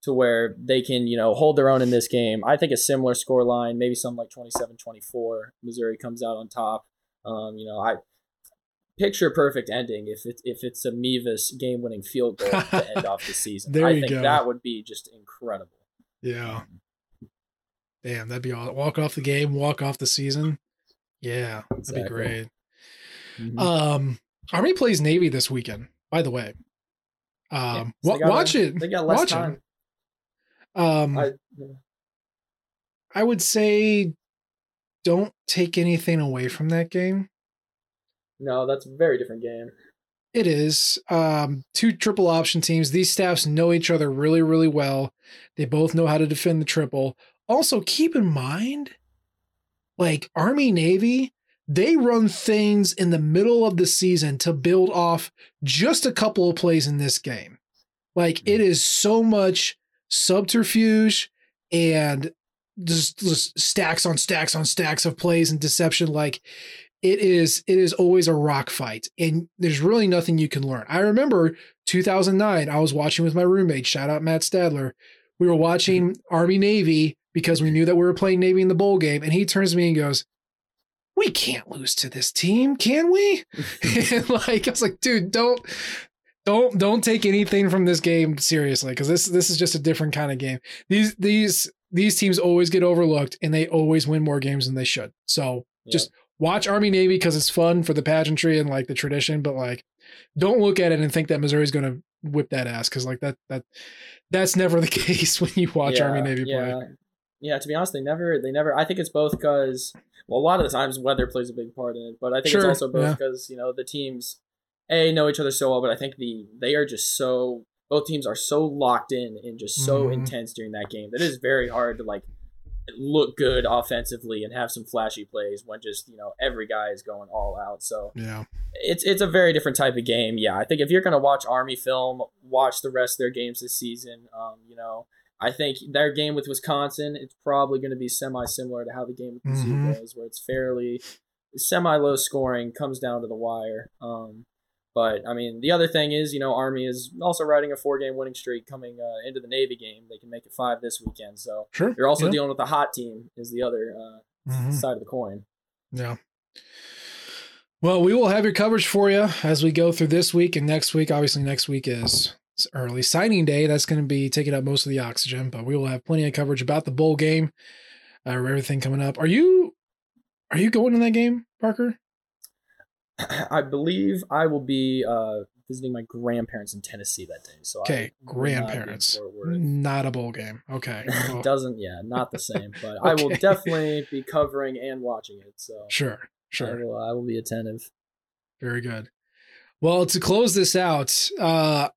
to where they can, you know, hold their own in this game. I think a similar score line, maybe something like 27-24. Missouri comes out on top. Um, you know, I picture perfect ending if it if it's a Mevis game winning field goal to end off the season. There I you think go. that would be just incredible. Yeah. Damn, that'd be all. Walk off the game, walk off the season. Yeah, that'd Exactly. be great. Mhm. Um, Army plays Navy this weekend. By the way, um, so wa- they watch a- it. They got less watch time. it. Um, I, I, would say, don't take anything away from that game. no, that's a very different game. It is um, two triple option teams. These staffs know each other really, really well. They both know how to defend the triple. Also, keep in mind, like Army Navy, they run things in the middle of the season to build off just a couple of plays in this game. Like it mm. is so much subterfuge and just, just stacks on stacks on stacks of plays and deception. Like it is it is always a rock fight and there's really nothing you can learn i remember 2009 i was watching with my roommate shout out matt stadler we were watching mm-hmm. army navy because we knew that we were playing navy in the bowl game and he turns to me and goes we can't lose to this team can we and like i was like dude don't don't don't take anything from this game seriously because this this is just a different kind of game these these these teams always get overlooked and they always win more games than they should. So Yeah. just watch Army Navy because it's fun for the pageantry and like the tradition, but like don't look at it and think that Missouri's going to whip that ass because like that that that's never the case when you watch Army Navy yeah. play. Yeah, to be honest, they never, they never. I think it's both because, well, a lot of the times weather plays a big part in it, but I think Sure, it's also both yeah. because you know the teams, a know each other so well, but I think the they are just so both teams are so locked in and just so Mhm. intense during that game that it is very hard to like look good offensively and have some flashy plays when just you know every guy is going all out. So Yeah. it's it's a very different type of game. Yeah, I think if you're gonna watch Army film, watch the rest of their games this season. Um, you know, I think their game with Wisconsin, it's probably gonna be semi similar to how the game with Mizzou Mhm. goes, where it's fairly semi low scoring, comes down to the wire. Um, but I mean, the other thing is, you know, Army is also riding a four game winning streak coming uh, into the Navy game. They can make it five this weekend, so Sure. they're also yeah. dealing with a hot team. Is the other uh, Mhm. side of the coin. Yeah. Well, we will have your coverage for you as we go through this week and next week. Obviously, next week is early signing day. That's going to be taking up most of the oxygen, but we will have plenty of coverage about the bowl game, uh, everything coming up. Are you are you going to that game, Parker? I believe I will be uh, visiting my grandparents in Tennessee that day. So Okay, not grandparents. Fort Not a bowl game. Okay. Well, Doesn't yeah, not the same. But I will definitely be covering and watching it. So sure. I Sure. will, I will be attentive. Very good. Well, to close this out, uh,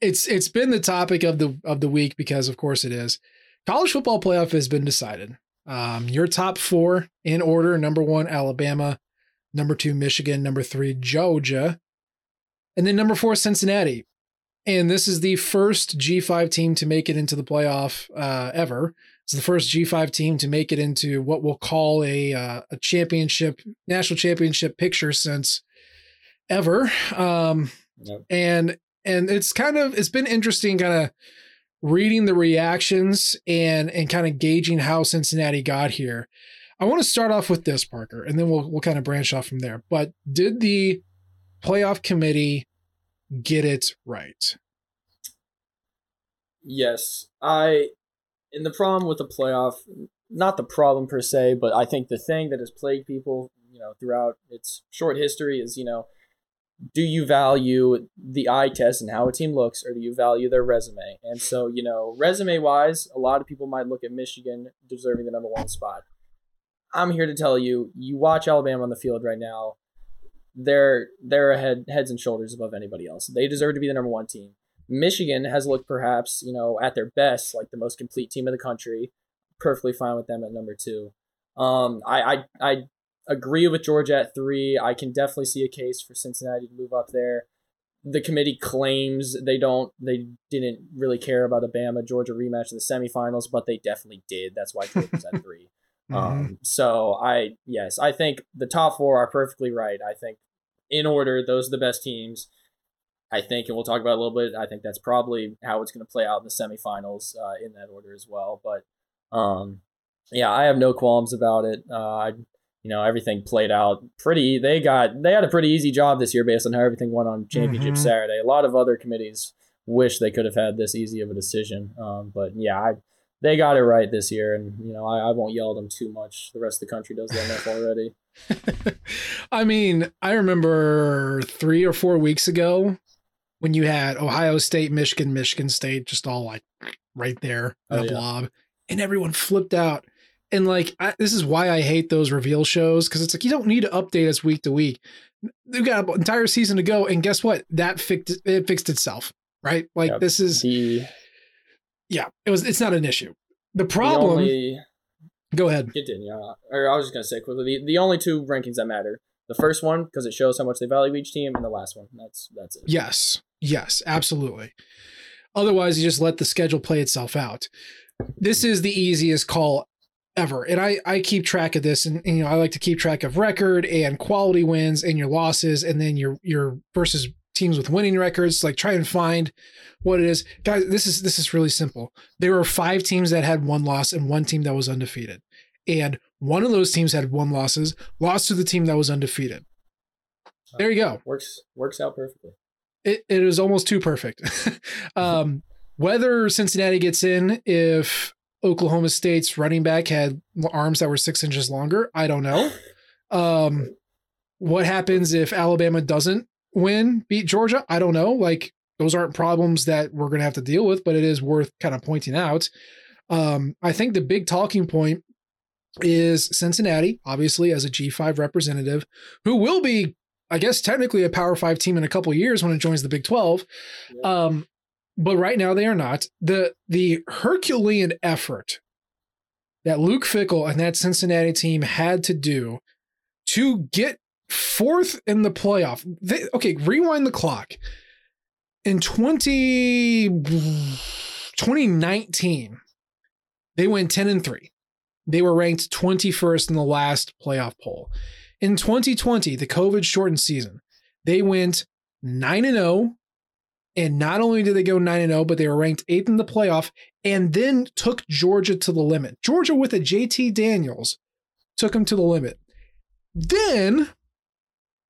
it's it's been the topic of the of the week because of course it is. College football playoff has been decided. Um, your top four in order: number one, Alabama; number two, Michigan; number three, Georgia; and then number four, Cincinnati. And this is the first G5 team to make it into the playoff uh, ever. It's the first G5 team to make it into what we'll call a uh, a championship, national championship picture since ever. Um, Yep. and and it's kind of it's been interesting, kind of reading the reactions and and kind of gauging how Cincinnati got here. I want to start off with this, Parker, and then we'll we'll kind of branch off from there. But did the playoff committee get it right? Yes, I. And the problem with the playoff, not the problem per se, but I think the thing that has plagued people, you know, throughout its short history is, you know, do you value the eye test and how a team looks, or do you value their resume? And so, you know, resume wise, a lot of people might look at Michigan deserving the number one spot. I'm here to tell you, you watch Alabama on the field right now, they're they're ahead heads and shoulders above anybody else. They deserve to be the number one team. Michigan has looked perhaps, you know, at their best, like the most complete team in the country. Perfectly fine with them at number two. Um, I, I I agree with Georgia at three. I can definitely see a case for Cincinnati to move up there. The committee claims they don't they didn't really care about a Bama Georgia rematch in the semifinals, but they definitely did. That's why Georgia's at three. Mhm. Um, so I yes, I think the top four are perfectly right. I think in order, those are the best teams. I think, and we'll talk about a little bit. I think that's probably how it's going to play out in the semifinals uh, in that order as well. But um, yeah, I have no qualms about it. Uh, I, you know, everything played out pretty. They got they had a pretty easy job this year based on how everything went on Championship Mhm. Saturday. A lot of other committees wish they could have had this easy of a decision. Um, but yeah, I, they got it right this year, and you know, I, I won't yell at them too much. The rest of the country does that enough already. I mean, I remember three or four weeks ago when you had Ohio State, Michigan, Michigan State, just all like right there in Oh, a yeah. blob, and everyone flipped out. And like, I, this is why I hate those reveal shows because it's like you don't need to update us week to week. They've got an entire season to go, and guess what? That fixed it fixed itself, right? Like this is The, yeah, it was. It's not an issue. The the problem. only go ahead. Uh, or I was just gonna say quickly the, the only two rankings that matter. The first one because it shows how much they value each team, and the last one that's that's it. Yes. Yes, absolutely. Otherwise, you just let the schedule play itself out. This is the easiest call ever. And I, I keep track of this and, and, you know, I like to keep track of record and quality wins and your losses and then your your versus teams with winning records. Like try and find what it is. Guys, this is this is really simple. There were five teams that had one loss and one team that was undefeated. And one of those teams had one losses, lost to the team that was undefeated. There you go Works works out perfectly. it, it is almost too perfect. um, whether Cincinnati gets in, if Oklahoma State's running back had arms that were six inches longer? I don't know. Um, what happens if Alabama doesn't win, beat Georgia? I don't know. Like those aren't problems that we're going to have to deal with, but it is worth kind of pointing out. Um, I think the big talking point is Cincinnati, obviously as a G5 representative, who will be, I guess, technically a Power Five team in a couple years when it joins the Big 12. Um, but right now they are not. The the Herculean effort that Luke Fickell and that Cincinnati team had to do to get fourth in the playoff. They, okay, rewind the clock. In 20, 2019, they went 10 and 3. They were ranked 21st in the last playoff poll. In 2020, the COVID shortened season, they went 9 and 0 and not only did they go 9 0, but they were ranked eighth in the playoff and then took Georgia to the limit. Georgia with a JT Daniels took them to the limit. Then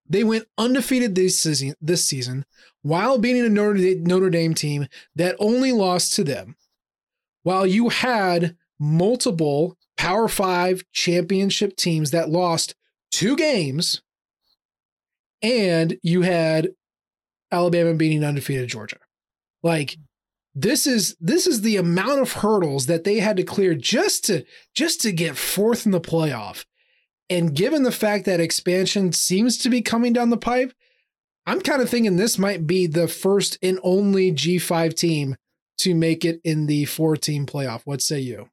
they went undefeated this season, this season while beating a Notre Dame, Notre Dame team that only lost to them. While you had multiple Power Five championship teams that lost two games, and you had Alabama beating undefeated Georgia. Like mm. this is this is the amount of hurdles that they had to clear just to just to get fourth in the playoff. And given the fact that expansion seems to be coming down the pipe, I'm kind of thinking this might be the first and only G5 team to make it in the four team playoff. What say you?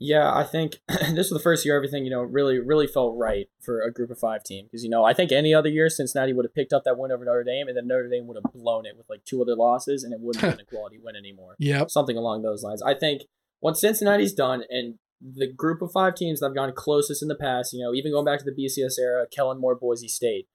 Yeah, I think this was the first year everything you know really really felt right for a group of five team because you know I think any other year Cincinnati would have picked up that win over Notre Dame and then Notre Dame would have blown it with like two other losses and it wouldn't have been a quality win anymore. Yeah, something along those lines. I think what Cincinnati's done and the group of five teams that have gone closest in the past, you know, even going back to the BCS era, Kellen Moore, Boise State,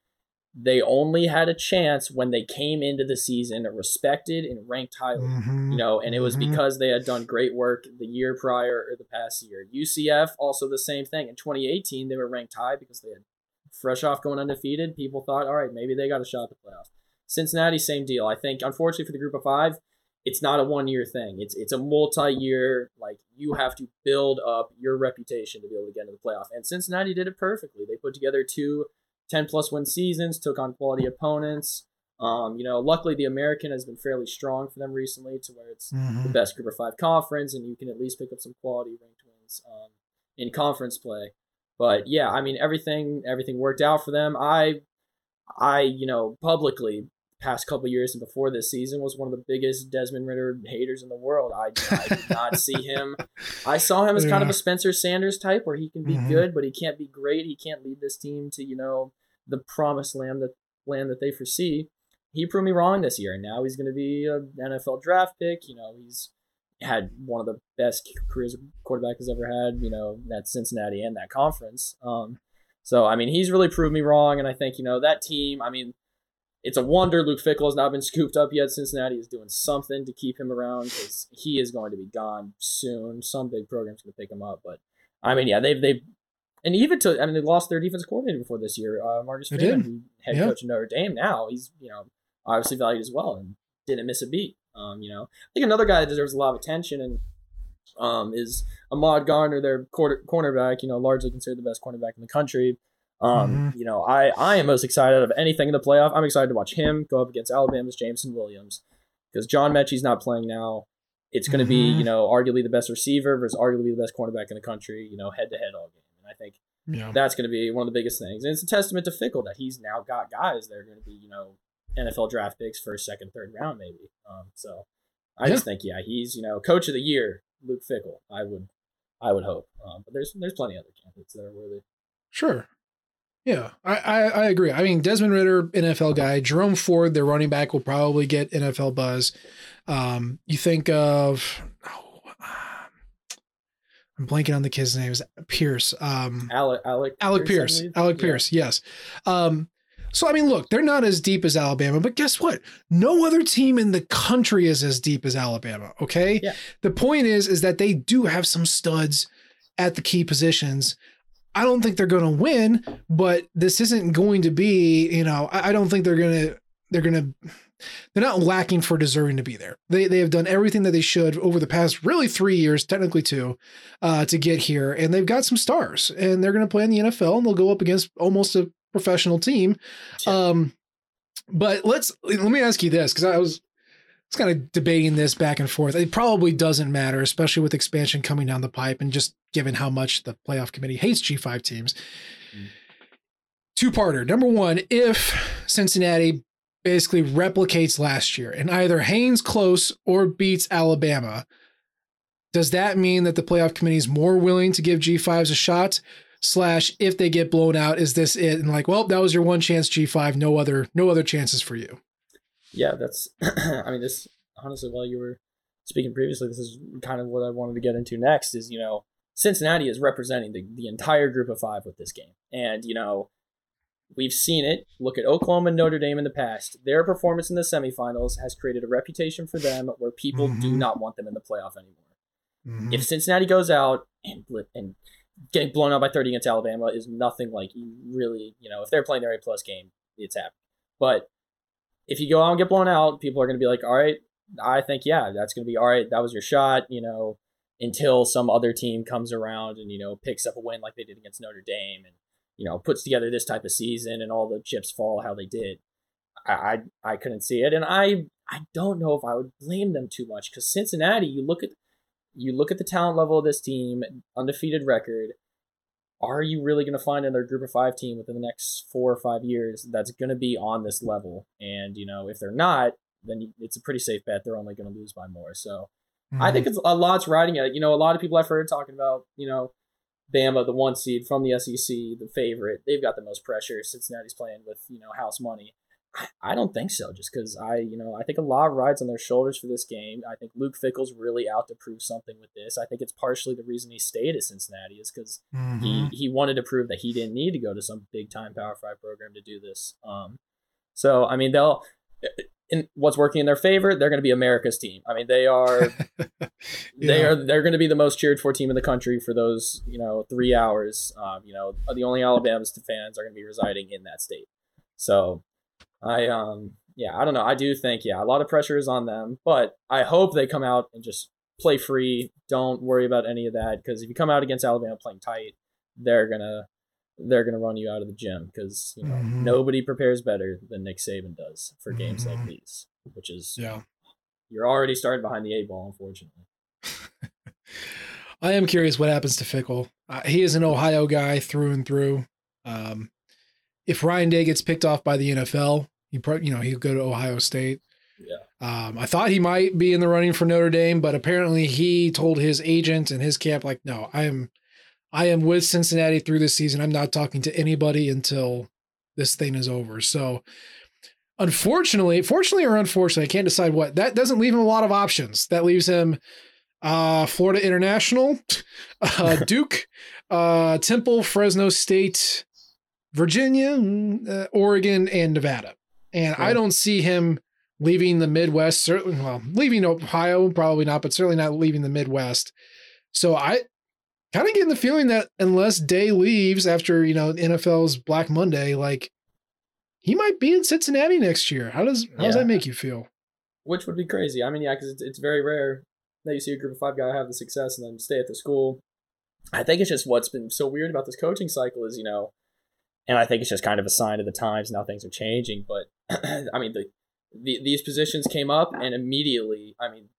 they only had a chance when they came into the season respected and ranked highly mm-hmm. you know and it was mm-hmm. because they had done great work the year prior or the past year. Ucf also the same thing. In 2018 they were ranked high because they had fresh off going undefeated. People thought all right maybe they got a shot at the playoffs. Cincinnati same deal. I think unfortunately for the group of five it's not a one year thing. It's it's a multi-year like you have to build up your reputation to be able to get into the playoff. And cincinnati did it perfectly. They put together two 10 plus win seasons, took on quality opponents. Um, you know, luckily the American has been fairly strong for them recently to where it's mm-hmm. the best group of five conference and you can at least pick up some quality ranked wins um, in conference play. But yeah, I mean everything everything worked out for them. I I, you know, publicly past couple years and before this season was one of the biggest Desmond Ridder haters in the world. I, I did not see him. I saw him as yeah. kind of a Spencer Sanders type where he can be mm-hmm. good, but he can't be great. He can't lead this team to, you know, the promised land that land that they foresee. He proved me wrong this year. and Now he's going to be an NFL draft pick. You know, he's had one of the best careers a quarterback has ever had, you know, that Cincinnati and that conference. Um, so, I mean, he's really proved me wrong. And I think, you know, that team, I mean, it's a wonder Luke Fickell has not been scooped up yet. Cincinnati is doing something to keep him around because he is going to be gone soon. Some big program's going to pick him up, but I mean, yeah, they've they've and even to I mean they lost their defense coordinator before this year, uh, Marcus Freeman, head yeah. coach of Notre Dame. Now he's you know obviously valued as well and didn't miss a beat. Um, you know, I think another guy that deserves a lot of attention and um, is Ahmad Gardner, their quarter, cornerback. You know, largely considered the best cornerback in the country. Um, mm-hmm. You know, I I am most excited of anything in the playoff. I'm excited to watch him go up against Alabama's Jameson Williams because John Metchie's not playing now. It's going to mm-hmm. be you know arguably the best receiver versus arguably the best cornerback in the country. You know, head to head all game, and I think yeah. that's going to be one of the biggest things. And it's a testament to Fickell that he's now got guys that are going to be you know NFL draft picks first, second, third round maybe. Um, so I yeah. just think yeah, he's you know coach of the year, Luke Fickell. I would I would hope, um, but there's there's plenty of other candidates that are worthy. Sure, yeah, I, I, I, agree. I mean, Desmond Ridder, NFL guy. Jerome Ford, their running back, will probably get NFL buzz. Um, you think of, oh, I'm blanking on the kid's name. Is Pierce? Um, Alec, Alec, Alec Pierce. Pierce Alec yeah. Pierce. Yes. Um, so I mean, look, they're not as deep as Alabama, but guess what? No other team in the country is as deep as Alabama. Okay. Yeah. The point is, is that they do have some studs at the key positions. I don't think they're going to win, but this isn't going to be, you know, I, don't think they're going to they're gonna they're not lacking for deserving to be there. They they have done everything that they should over the past really three years, technically two, uh, to get here, and they've got some stars, and they're gonna play in the NFL, and they'll go up against almost a professional team. Um, but let's let me ask you this because I was was kind of debating this back and forth. It probably doesn't matter, especially with expansion coming down the pipe and just given how much the playoff committee hates G5 teams. Mm. Two parter. Number one, if Cincinnati basically replicates last year and either hangs close or beats Alabama, does that mean that the playoff committee is more willing to give G5s a shot? Slash, if they get blown out, is this it? And like, well, that was your one chance, G5. No other, no other chances for you yeah, that's. I mean, this honestly, while you were speaking previously, this is kind of what I wanted to get into next. Is you know, Cincinnati is representing the, the entire group of five with this game, and you know, we've seen it. Look at Oklahoma and Notre Dame in the past. Their performance in the semifinals has created a reputation for them where people mm-hmm. do not want them in the playoff anymore. Mm-hmm. If Cincinnati goes out and and getting blown out by 30 against Alabama is nothing like you really, you know, if they're playing their A plus game, it's happening. But if you go out and get blown out, people are going to be like, all right, I think, yeah, that's going to be all right. That was your shot, you know, until some other team comes around and, you know, picks up a win like they did against Notre Dame and, you know, puts together this type of season and all the chips fall how they did. I, I, couldn't see it. And I, I don't know if I would blame them too much because Cincinnati, you look at, you look at the talent level of this team, undefeated record are you really going to find another group of five team within the next four or five years that's going to be on this level? And, you know, if they're not, then it's a pretty safe bet they're only going to lose by more. So mm-hmm. I think it's a lot's riding it. You know, a lot of people I've heard talking about, you know, Bama, the one seed from the SEC, the favorite. They've got the most pressure. Cincinnati's playing with, you know, house money. I don't think so, just because I, you know, I think a lot rides on their shoulders for this game. I think Luke Fickell's really out to prove something with this. I think it's partially the reason he stayed at Cincinnati is because mm-hmm. he he wanted to prove that he didn't need to go to some big time Power Five program to do this. Um, so I mean, they'll. In what's working in their favor, they're going to be America's team. I mean, they are, yeah. they are, they're going to be the most cheered for team in the country for those, you know, three hours. Um, you know, the only Alabama fans are going to be residing in that state. So I um yeah, I don't know. I do think yeah, a lot of pressure is on them, but I hope they come out and just play free. Don't worry about any of that because if you come out against Alabama playing tight, they're gonna they're gonna run you out of the gym because you know mm-hmm. nobody prepares better than Nick Saban does for games mm-hmm. like these, which is yeah, you're already starting behind the eight ball, unfortunately. I am curious what happens to Fickell. Uh, he is an Ohio guy through and through. Um, if Ryan Day gets picked off by the NFL, he probably, you know, he'll go to Ohio State. Yeah. Um, I thought he might be in the running for Notre Dame, but apparently he told his agent and his camp, like, no, I am, I am with Cincinnati through this season. I'm not talking to anybody until this thing is over. So, unfortunately, fortunately or unfortunately, I can't decide what. That doesn't leave him a lot of options. That leaves him uh, Florida International, uh, Duke, uh, Temple, Fresno State, Virginia, mm, uh, Oregon, and Nevada. And I don't see him leaving the Midwest. Certainly, well, leaving Ohio, probably not, but certainly not leaving the Midwest. So I kind of getting the feeling that unless Day leaves after, you know, NFL's Black Monday, like he might be in Cincinnati next year. How does how yeah. does that make you feel? Which would be crazy. I mean, yeah, because it's, it's very rare that you see a group of five guy have the success and then stay at the school. I think it's just what's been so weird about this coaching cycle is, you know, and I think it's just kind of a sign of the times now things are changing. But I mean, the, the these positions came up, and immediately, I mean,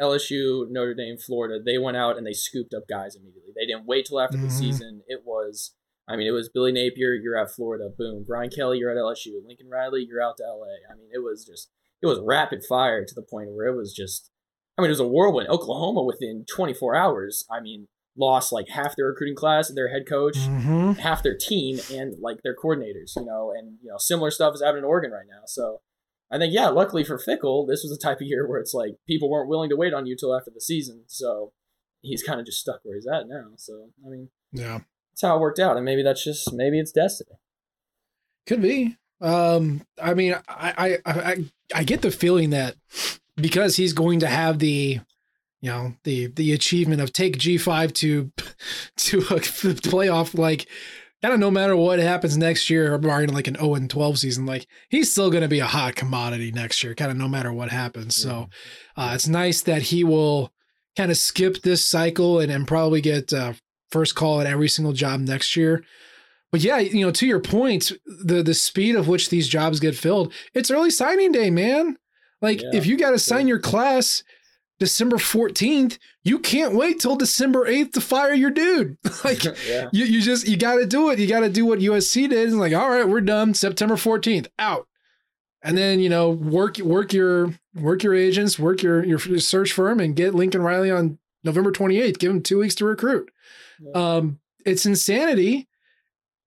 LSU, Notre Dame, Florida, they went out and they scooped up guys immediately. They didn't wait till after mm-hmm. the season. It was, I mean, it was Billy Napier, you're at Florida, boom. Brian Kelly, you're at LSU. Lincoln Riley, you're out to LA. I mean, it was just, it was rapid fire to the point where it was just, I mean, it was a whirlwind. Oklahoma within 24 hours. I mean, lost like half their recruiting class, their head coach, mm-hmm. half their team, and like their coordinators. You know, and you know similar stuff is happening in Oregon right now. So I think yeah, luckily for Fickell, this was the type of year where it's like people weren't willing to wait on you till after the season. So he's kind of just stuck where he's at now. So I mean, yeah, that's how it worked out, and maybe that's just maybe it's destiny. Could be. Um, I mean, I I I, I get the feeling that because he's going to have the you know the the achievement of take G5 to to a playoff like kind of no matter what happens next year, barring like an 0 and 12 season, like he's still going to be a hot commodity next year, kind of no matter what happens. So uh, it's nice that he will kind of skip this cycle and, and probably get uh, first call at every single job next year. But yeah, you know, to your point, the the speed of which these jobs get filled, it's early signing day, man. Like Yeah, if you got to sign your class December 14th, you can't wait till December 8th to fire your dude. like yeah. you, you just you got to do it. You got to do what USC did. And like, all right, we're done. September 14th, out. And then you know work work your work your agents, work your your search firm, and get Lincoln Riley on November 28th. Give him two weeks to recruit. Yeah. Um, it's insanity,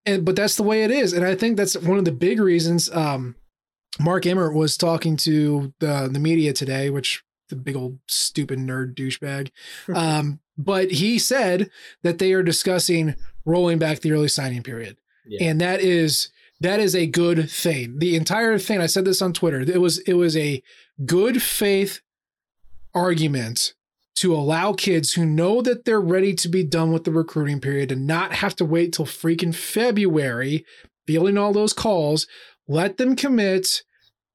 and but that's the way it is. And I think that's one of the big reasons. Um, Mark Emmert was talking to the the media today, which the big old stupid nerd douchebag. Um, but he said that they are discussing rolling back the early signing period. Yeah. And that is that is a good thing. The entire thing, I said this on Twitter, it was it was a good faith argument to allow kids who know that they're ready to be done with the recruiting period and not have to wait till freaking February, feeling all those calls, let them commit,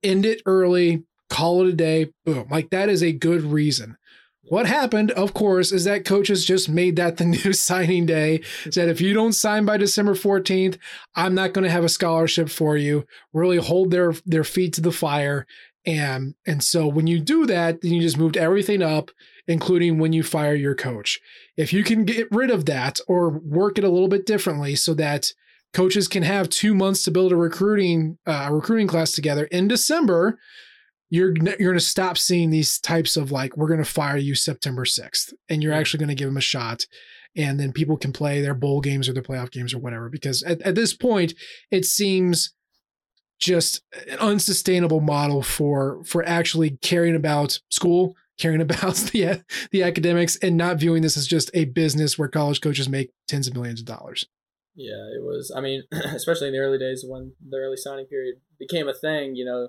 end it early, call it a day, boom. Like that is a good reason. What happened, of course, is that coaches just made that the new signing day. Said if you don't sign by December 14th, I'm not going to have a scholarship for you. Really hold their their feet to the fire. And and so when you do that, then you just moved everything up, including when you fire your coach. If you can get rid of that or work it a little bit differently so that coaches can have two months to build a recruiting uh, recruiting class together in December, you're you're going to stop seeing these types of like we're going to fire you September 6th and you're actually going to give them a shot and then people can play their bowl games or their playoff games or whatever because at, at this point it seems just an unsustainable model for for actually caring about school caring about the the academics and not viewing this as just a business where college coaches make tens of millions of dollars Yeah, it was. I mean, especially in the early days when the early signing period became a thing, you know,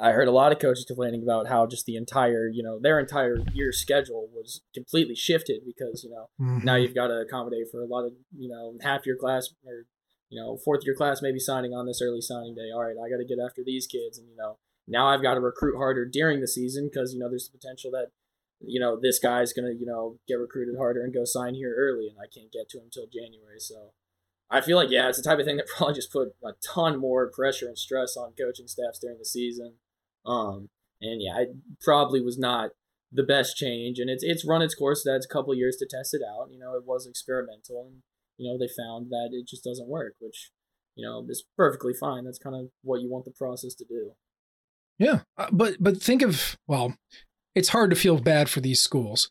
I heard a lot of coaches complaining about how just the entire, you know, their entire year schedule was completely shifted because, you know, now mm-hmm. you've got to accommodate for a lot of, you know, half your class or, you know, fourth year class maybe signing on this early signing day. All right, I got to get after these kids. And, you know, now I've got to recruit harder during the season because, you know, there's the potential that, you know, this guy's going to, you know, get recruited harder and go sign here early and I can't get to him until January. So, I feel like yeah, it's the type of thing that probably just put a ton more pressure and stress on coaching staffs during the season. Um, and yeah, it probably was not the best change, and it's it's run its course. That's a couple years to test it out. You know, it was experimental, and you know they found that it just doesn't work, which you know is perfectly fine. That's kind of what you want the process to do. Yeah, uh, but but think of well, it's hard to feel bad for these schools,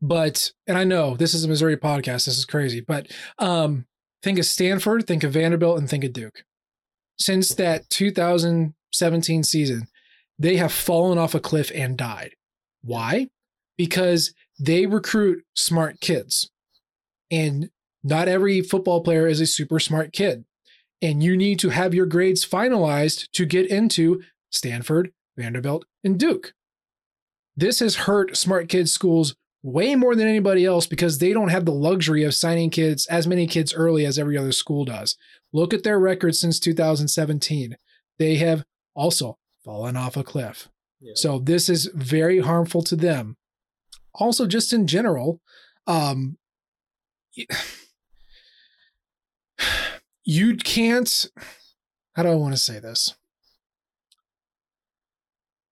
but and I know this is a Missouri podcast. This is crazy, but um, think of Stanford, think of Vanderbilt, and think of Duke. Since that 2017 season, they have fallen off a cliff and died. Why? Because they recruit smart kids, and not every football player is a super smart kid, and you need to have your grades finalized to get into Stanford, Vanderbilt, and Duke. This has hurt smart kids schools way more than anybody else because they don't have the luxury of signing kids as many kids early as every other school does. Look at their record since 2017. They have also fallen off a cliff. Yeah. So this is very harmful to them. Also, just in general, um, you can't. How do I want to say this?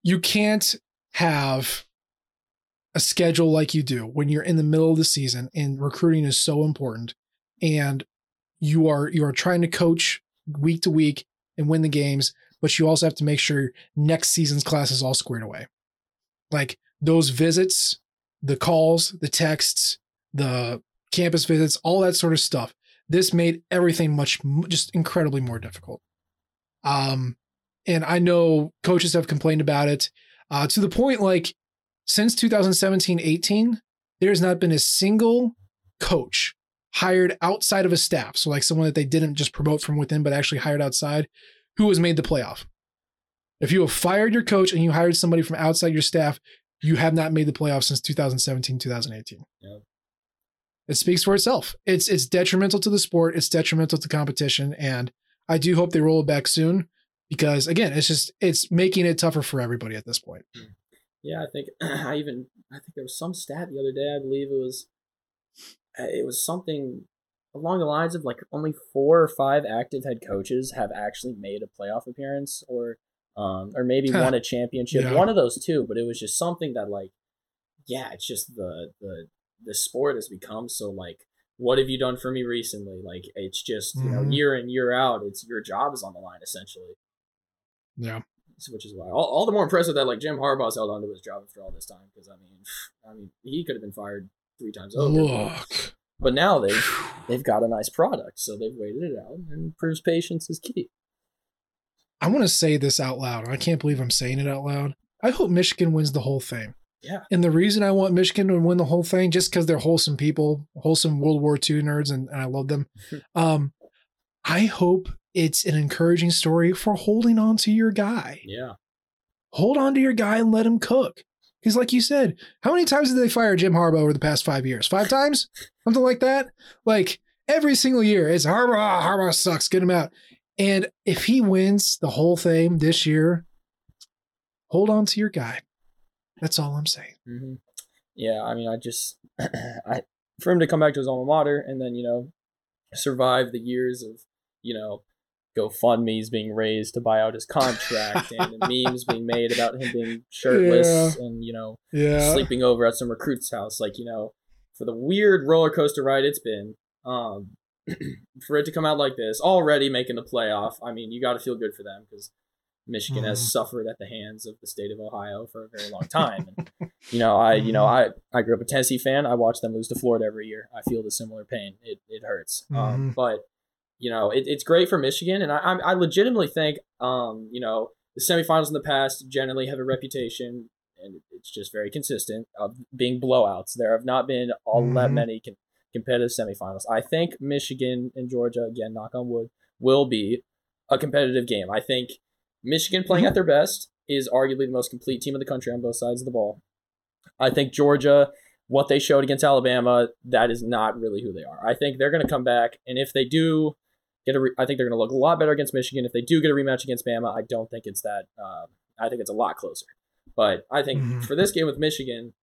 You can't have a schedule like you do when you're in the middle of the season and recruiting is so important and you are you are trying to coach week to week and win the games but you also have to make sure next season's class is all squared away. Like those visits the calls the texts the campus visits all that sort of stuff this made everything much just incredibly more difficult. Um and i know coaches have complained about it uh, to the point like since 2017 18, there has not been a single coach hired outside of a staff. So, like someone that they didn't just promote from within, but actually hired outside, who has made the playoff. If you have fired your coach and you hired somebody from outside your staff, you have not made the playoff since 2017 2018. Yeah. it speaks for itself. It's it's detrimental to the sport. It's detrimental to competition, and I do hope they roll it back soon because again, it's just it's making it tougher for everybody at this point. Hmm. Yeah, I think I even I think there was some stat the other day. I believe it was uh, it was something along the lines of like only four or five active head coaches have actually made a playoff appearance or um or maybe won a championship. Yeah. One of those two, but it was just something that like yeah, it's just the the the sport has become so like what have you done for me recently? Like it's just, you know, Mhm. year in, year out, it's your job is on the line essentially. Yeah. Which is why all, all the more impressive that like Jim Harbaugh's held on to his job after all this time because I mean, I mean he could have been fired three times over. Look. But now they they've got a nice product, so they've waited it out and proves patience is key. I want to say this out loud. I can't believe I'm saying it out loud. I hope Michigan wins the whole thing. Yeah. And the reason I want Michigan to win the whole thing, just because they're wholesome people, wholesome World War II nerds, and, and I love them. um, I hope it's an encouraging story for holding on to your guy. Yeah. Hold on to your guy and let him cook. Because, like you said, how many times did they fire Jim Harbaugh over the past five years? Five times? Something like that? Like every single year, it's Harbaugh, Harbaugh sucks, get him out. And if he wins the whole thing this year, hold on to your guy. That's all I'm saying. hmm Yeah, I mean, I just, I for him to come back to his alma mater and then you know survive the years of you know GoFundmes being raised to buy out his contract and memes being made about him being shirtless and you know Yeah. sleeping over at some recruit's house, like you know, for the weird roller coaster ride it's been. Um, for it to come out like this, already making the playoff, I mean, you got to feel good for them because Michigan Mhm. has suffered at the hands of the state of Ohio for a very long time. And, you know, I you know I I grew up a Tennessee fan. I watch them lose to Florida every year. I feel the similar pain. It it hurts. Um, Mhm. but you know, it, it's great for Michigan, and I I legitimately think um you know the semifinals in the past generally have a reputation, and it's just very consistent of being blowouts. There have not been all that Mhm. many competitive semifinals. I think Michigan and Georgia, again, knock on wood, will be a competitive game. I think Michigan playing at their best is arguably the most complete team in the country on both sides of the ball. I think Georgia, what they showed against Alabama, that is not really who they are. I think they're going to come back, and if they do get a, re- I think they're going to look a lot better against Michigan. If they do get a rematch against Bama, I don't think it's that. Uh, I think it's a lot closer. But I think Mhm. for this game with Michigan,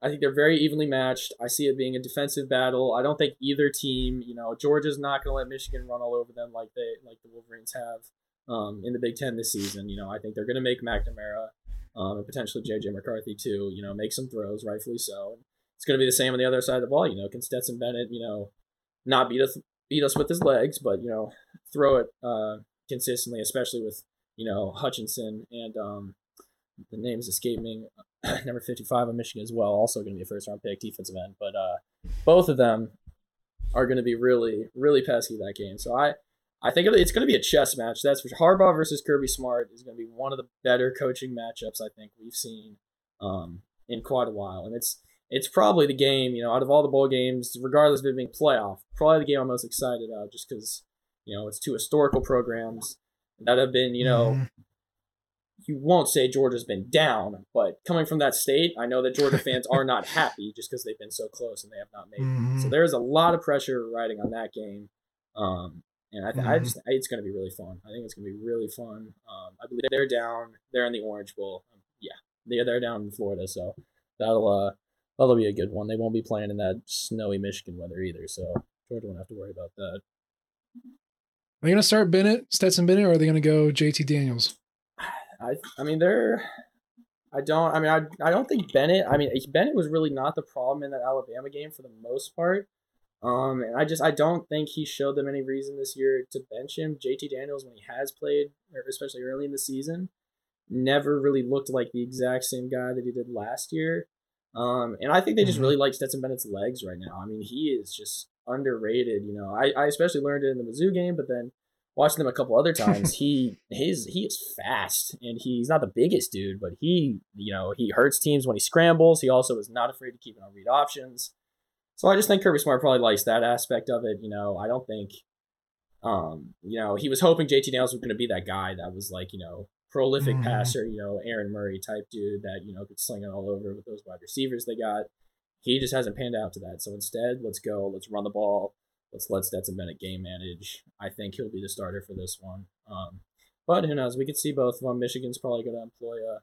I think they're very evenly matched. I see it being a defensive battle. I don't think either team, you know, Georgia's not going to let Michigan run all over them like they like the Wolverines have um, in the Big Ten this season. You know, I think they're going to make McNamara um, and potentially JJ McCarthy too. You know, make some throws, rightfully so. It's going to be the same on the other side of the ball. You know, can Stetson Bennett, you know, not beat us beat us with his legs, but you know, throw it uh, consistently, especially with you know Hutchinson and um, the names escape me. Number fifty five on Michigan as well, also going to be a first round pick, defensive end. But uh, both of them are going to be really really pesky that game. So I. I think it's going to be a chess match. That's for Harbaugh versus Kirby Smart is going to be one of the better coaching matchups I think we've seen um, in quite a while, and it's it's probably the game you know out of all the bowl games, regardless of it being playoff, probably the game I'm most excited about, just because you know it's two historical programs that have been you know Mhm. you won't say Georgia's been down, but coming from that state, I know that Georgia fans are not happy just because they've been so close and they have not made it. So Mhm. there's a lot of pressure riding on that game. Um, and I, th- I Mhm. just it's going to be really fun. I think it's going to be really fun. Um, I believe they're down. They're in the Orange Bowl. Um, yeah, they're, they're down in Florida, so that'll uh that'll be a good one. They won't be playing in that snowy Michigan weather either, so Georgia won't have to worry about that. Are they going to start Bennett, Stetson Bennett, or are they going to go JT Daniels? I I mean they're I don't I mean I I don't think Bennett I mean Bennett was really not the problem in that Alabama game for the most part. Um and I just I don't think he showed them any reason this year to bench him. JT Daniels when he has played, especially early in the season, never really looked like the exact same guy that he did last year. Um and I think they just Mhm. really like Stetson Bennett's legs right now. I mean he is just underrated, you know. I, I especially learned it in the Mizzou game, but then watching them a couple other times, he his he is fast and he's not the biggest dude, but he you know he hurts teams when he scrambles. He also is not afraid to keep it on read options. So I just think Kirby Smart probably likes that aspect of it. You know, I don't think, um, you know, he was hoping JT Daniels was going to be that guy that was like you know prolific Mhm. passer, you know, Aaron Murray type dude that you know could sling it all over with those wide receivers they got. he just hasn't panned out to that. So instead, let's go. Let's run the ball. Let's let Stetson Bennett game manage. I think he'll be the starter for this one. Um, but who knows? We could see both of them. Michigan's probably going to employ a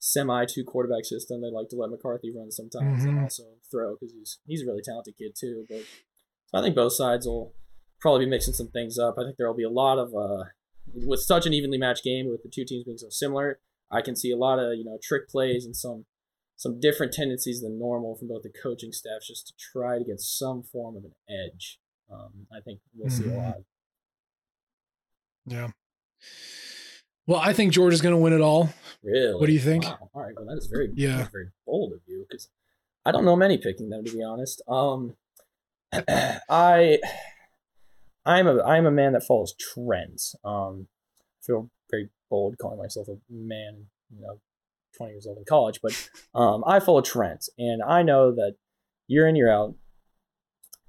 semi two quarterback system. They like to let McCarthy run sometimes Mhm. and also throw because he's he's a really talented kid too. But so I think both sides will probably be mixing some things up. I think there will be a lot of uh, with such an evenly matched game with the two teams being so similar. I can see a lot of you know trick plays and some some different tendencies than normal from both the coaching staffs just to try to get some form of an edge. Um, I think we'll see a Mhm. lot. Yeah. Well, I think Georgia's going to win it all. Really? What do you think? Wow. All right. Well, that is very Yeah. very bold of you because I don't know many picking them to be honest. Um, I I'm a I'm a man that follows trends. Um, I feel very bold calling myself a man. You know, 20 years old in college, but um, I follow trends, and I know that year in year out,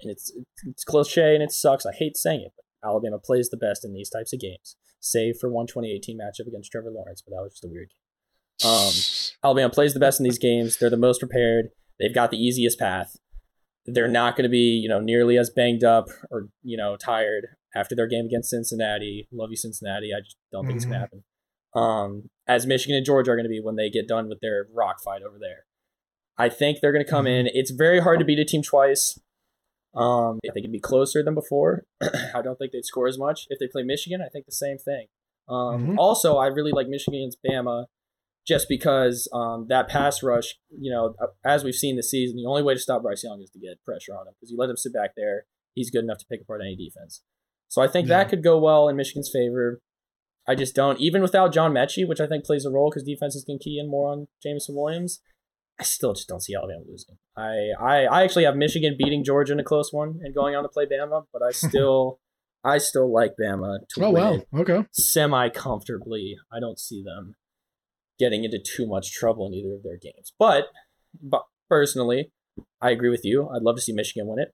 and it's it's cliche and it sucks. I hate saying it, but Alabama plays the best in these types of games, save for one 2018 matchup against Trevor Lawrence, but that was just a weird game. Um, Alabama plays the best in these games. They're the most prepared. They've got the easiest path. They're not going to be, you know, nearly as banged up or you know tired after their game against Cincinnati. Love you, Cincinnati. I just don't think it's going to happen. Um, as Michigan and Georgia are going to be when they get done with their rock fight over there. I think they're going to come in. It's very hard to beat a team twice. Um, I think it'd be closer than before. I don't think they'd score as much. If they play Michigan, I think the same thing. Um, Mhm. Also, I really like Michigan's Bama just because um, that pass rush, you know, as we've seen this season, the only way to stop Bryce Young is to get pressure on him because you let him sit back there. He's good enough to pick apart any defense. So I think Yeah. that could go well in Michigan's favor. I just don't, even without John Metchie, which I think plays a role because defenses can key in more on Jameson Williams. I still just don't see Alabama losing. I, I, I actually have Michigan beating Georgia in a close one and going on to play Bama, but I still I still like Bama to Oh, win wow. Okay. semi comfortably. I don't see them getting into too much trouble in either of their games. But, but personally, I agree with you. I'd love to see Michigan win it.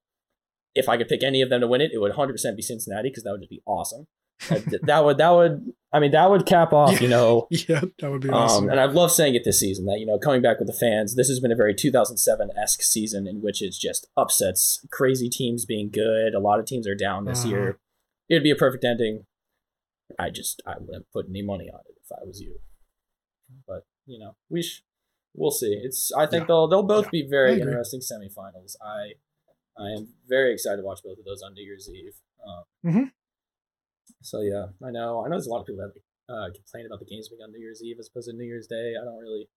If I could pick any of them to win it, it would 100% be Cincinnati because that would just be awesome. that, that would that would I mean that would cap off you know Yeah, that would be awesome. um, and I love saying it this season that, you know, coming back with the fans, this has been a very 2007 esque season in which it's just upsets, crazy teams being good. A lot of teams are down this Uh-huh. year. It'd be a perfect ending. I just, I wouldn't put any money on it if I was you. But, you know, we sh- we'll see. It's, I think Yeah. they'll, they'll both Yeah. be very interesting semifinals. I, I am very excited to watch both of those on New Year's Eve. Um, Mhm. So yeah, I know. I know there's a lot of people that uh, complain about the games being on New Year's Eve as opposed to New Year's Day. I don't really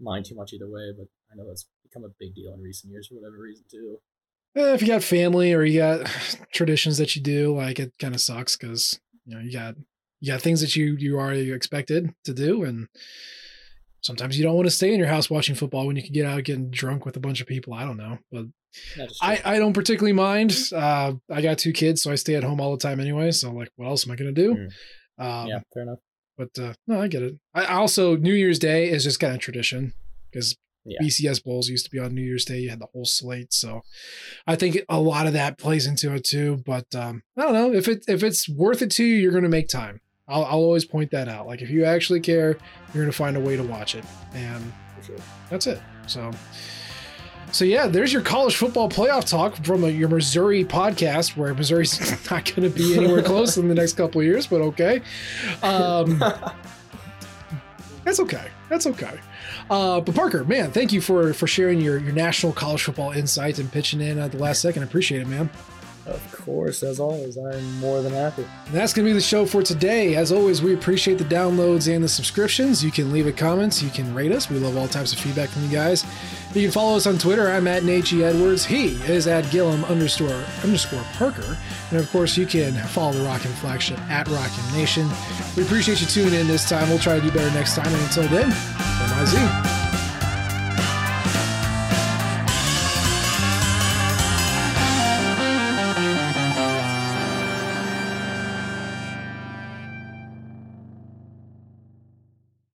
mind too much either way, but I know that's become a big deal in recent years for whatever reason too. Eh, if you got family or you got traditions that you do, like it kind of sucks because you know you got you got things that you you already expected to do, and sometimes you don't want to stay in your house watching football when you can get out getting drunk with a bunch of people. I don't know, but I I don't particularly mind. Uh, I got two kids, so I stay at home all the time anyway. So like, what else am I gonna do? Um, yeah, fair enough. But uh, no, I get it. I I also New Year's Day is just kind of tradition because Yeah. BCS bowls used to be on New Year's Day. You had the whole slate, so I think a lot of that plays into it too. But um, I don't know if it if it's worth it to you, you're going to make time. I'll, I'll always point that out. Like if you actually care, you're going to find a way to watch it, and sure. that's it. So. So yeah, there's your college football playoff talk from uh your Missouri podcast, where Missouri's not going to be anywhere close in the next couple of years, but okay. Um, that's okay. That's okay. Uh, but Parker, man, thank you for for sharing your your national college football insights and pitching in at the last second. I appreciate it, man. Of course, as always, I'm more than happy. And that's going to be the show for today. As always, we appreciate the downloads and the subscriptions. You can leave a comment, you can rate us. We love all types of feedback from you guys. You can follow us on Twitter. I'm at Nate G. Edwards. He is at Gillum underscore underscore Parker. And of course, you can follow the Rockin' Flagship at Rock M Nation. We appreciate you tuning in this time. We'll try to do better next time. And until then, MIZ.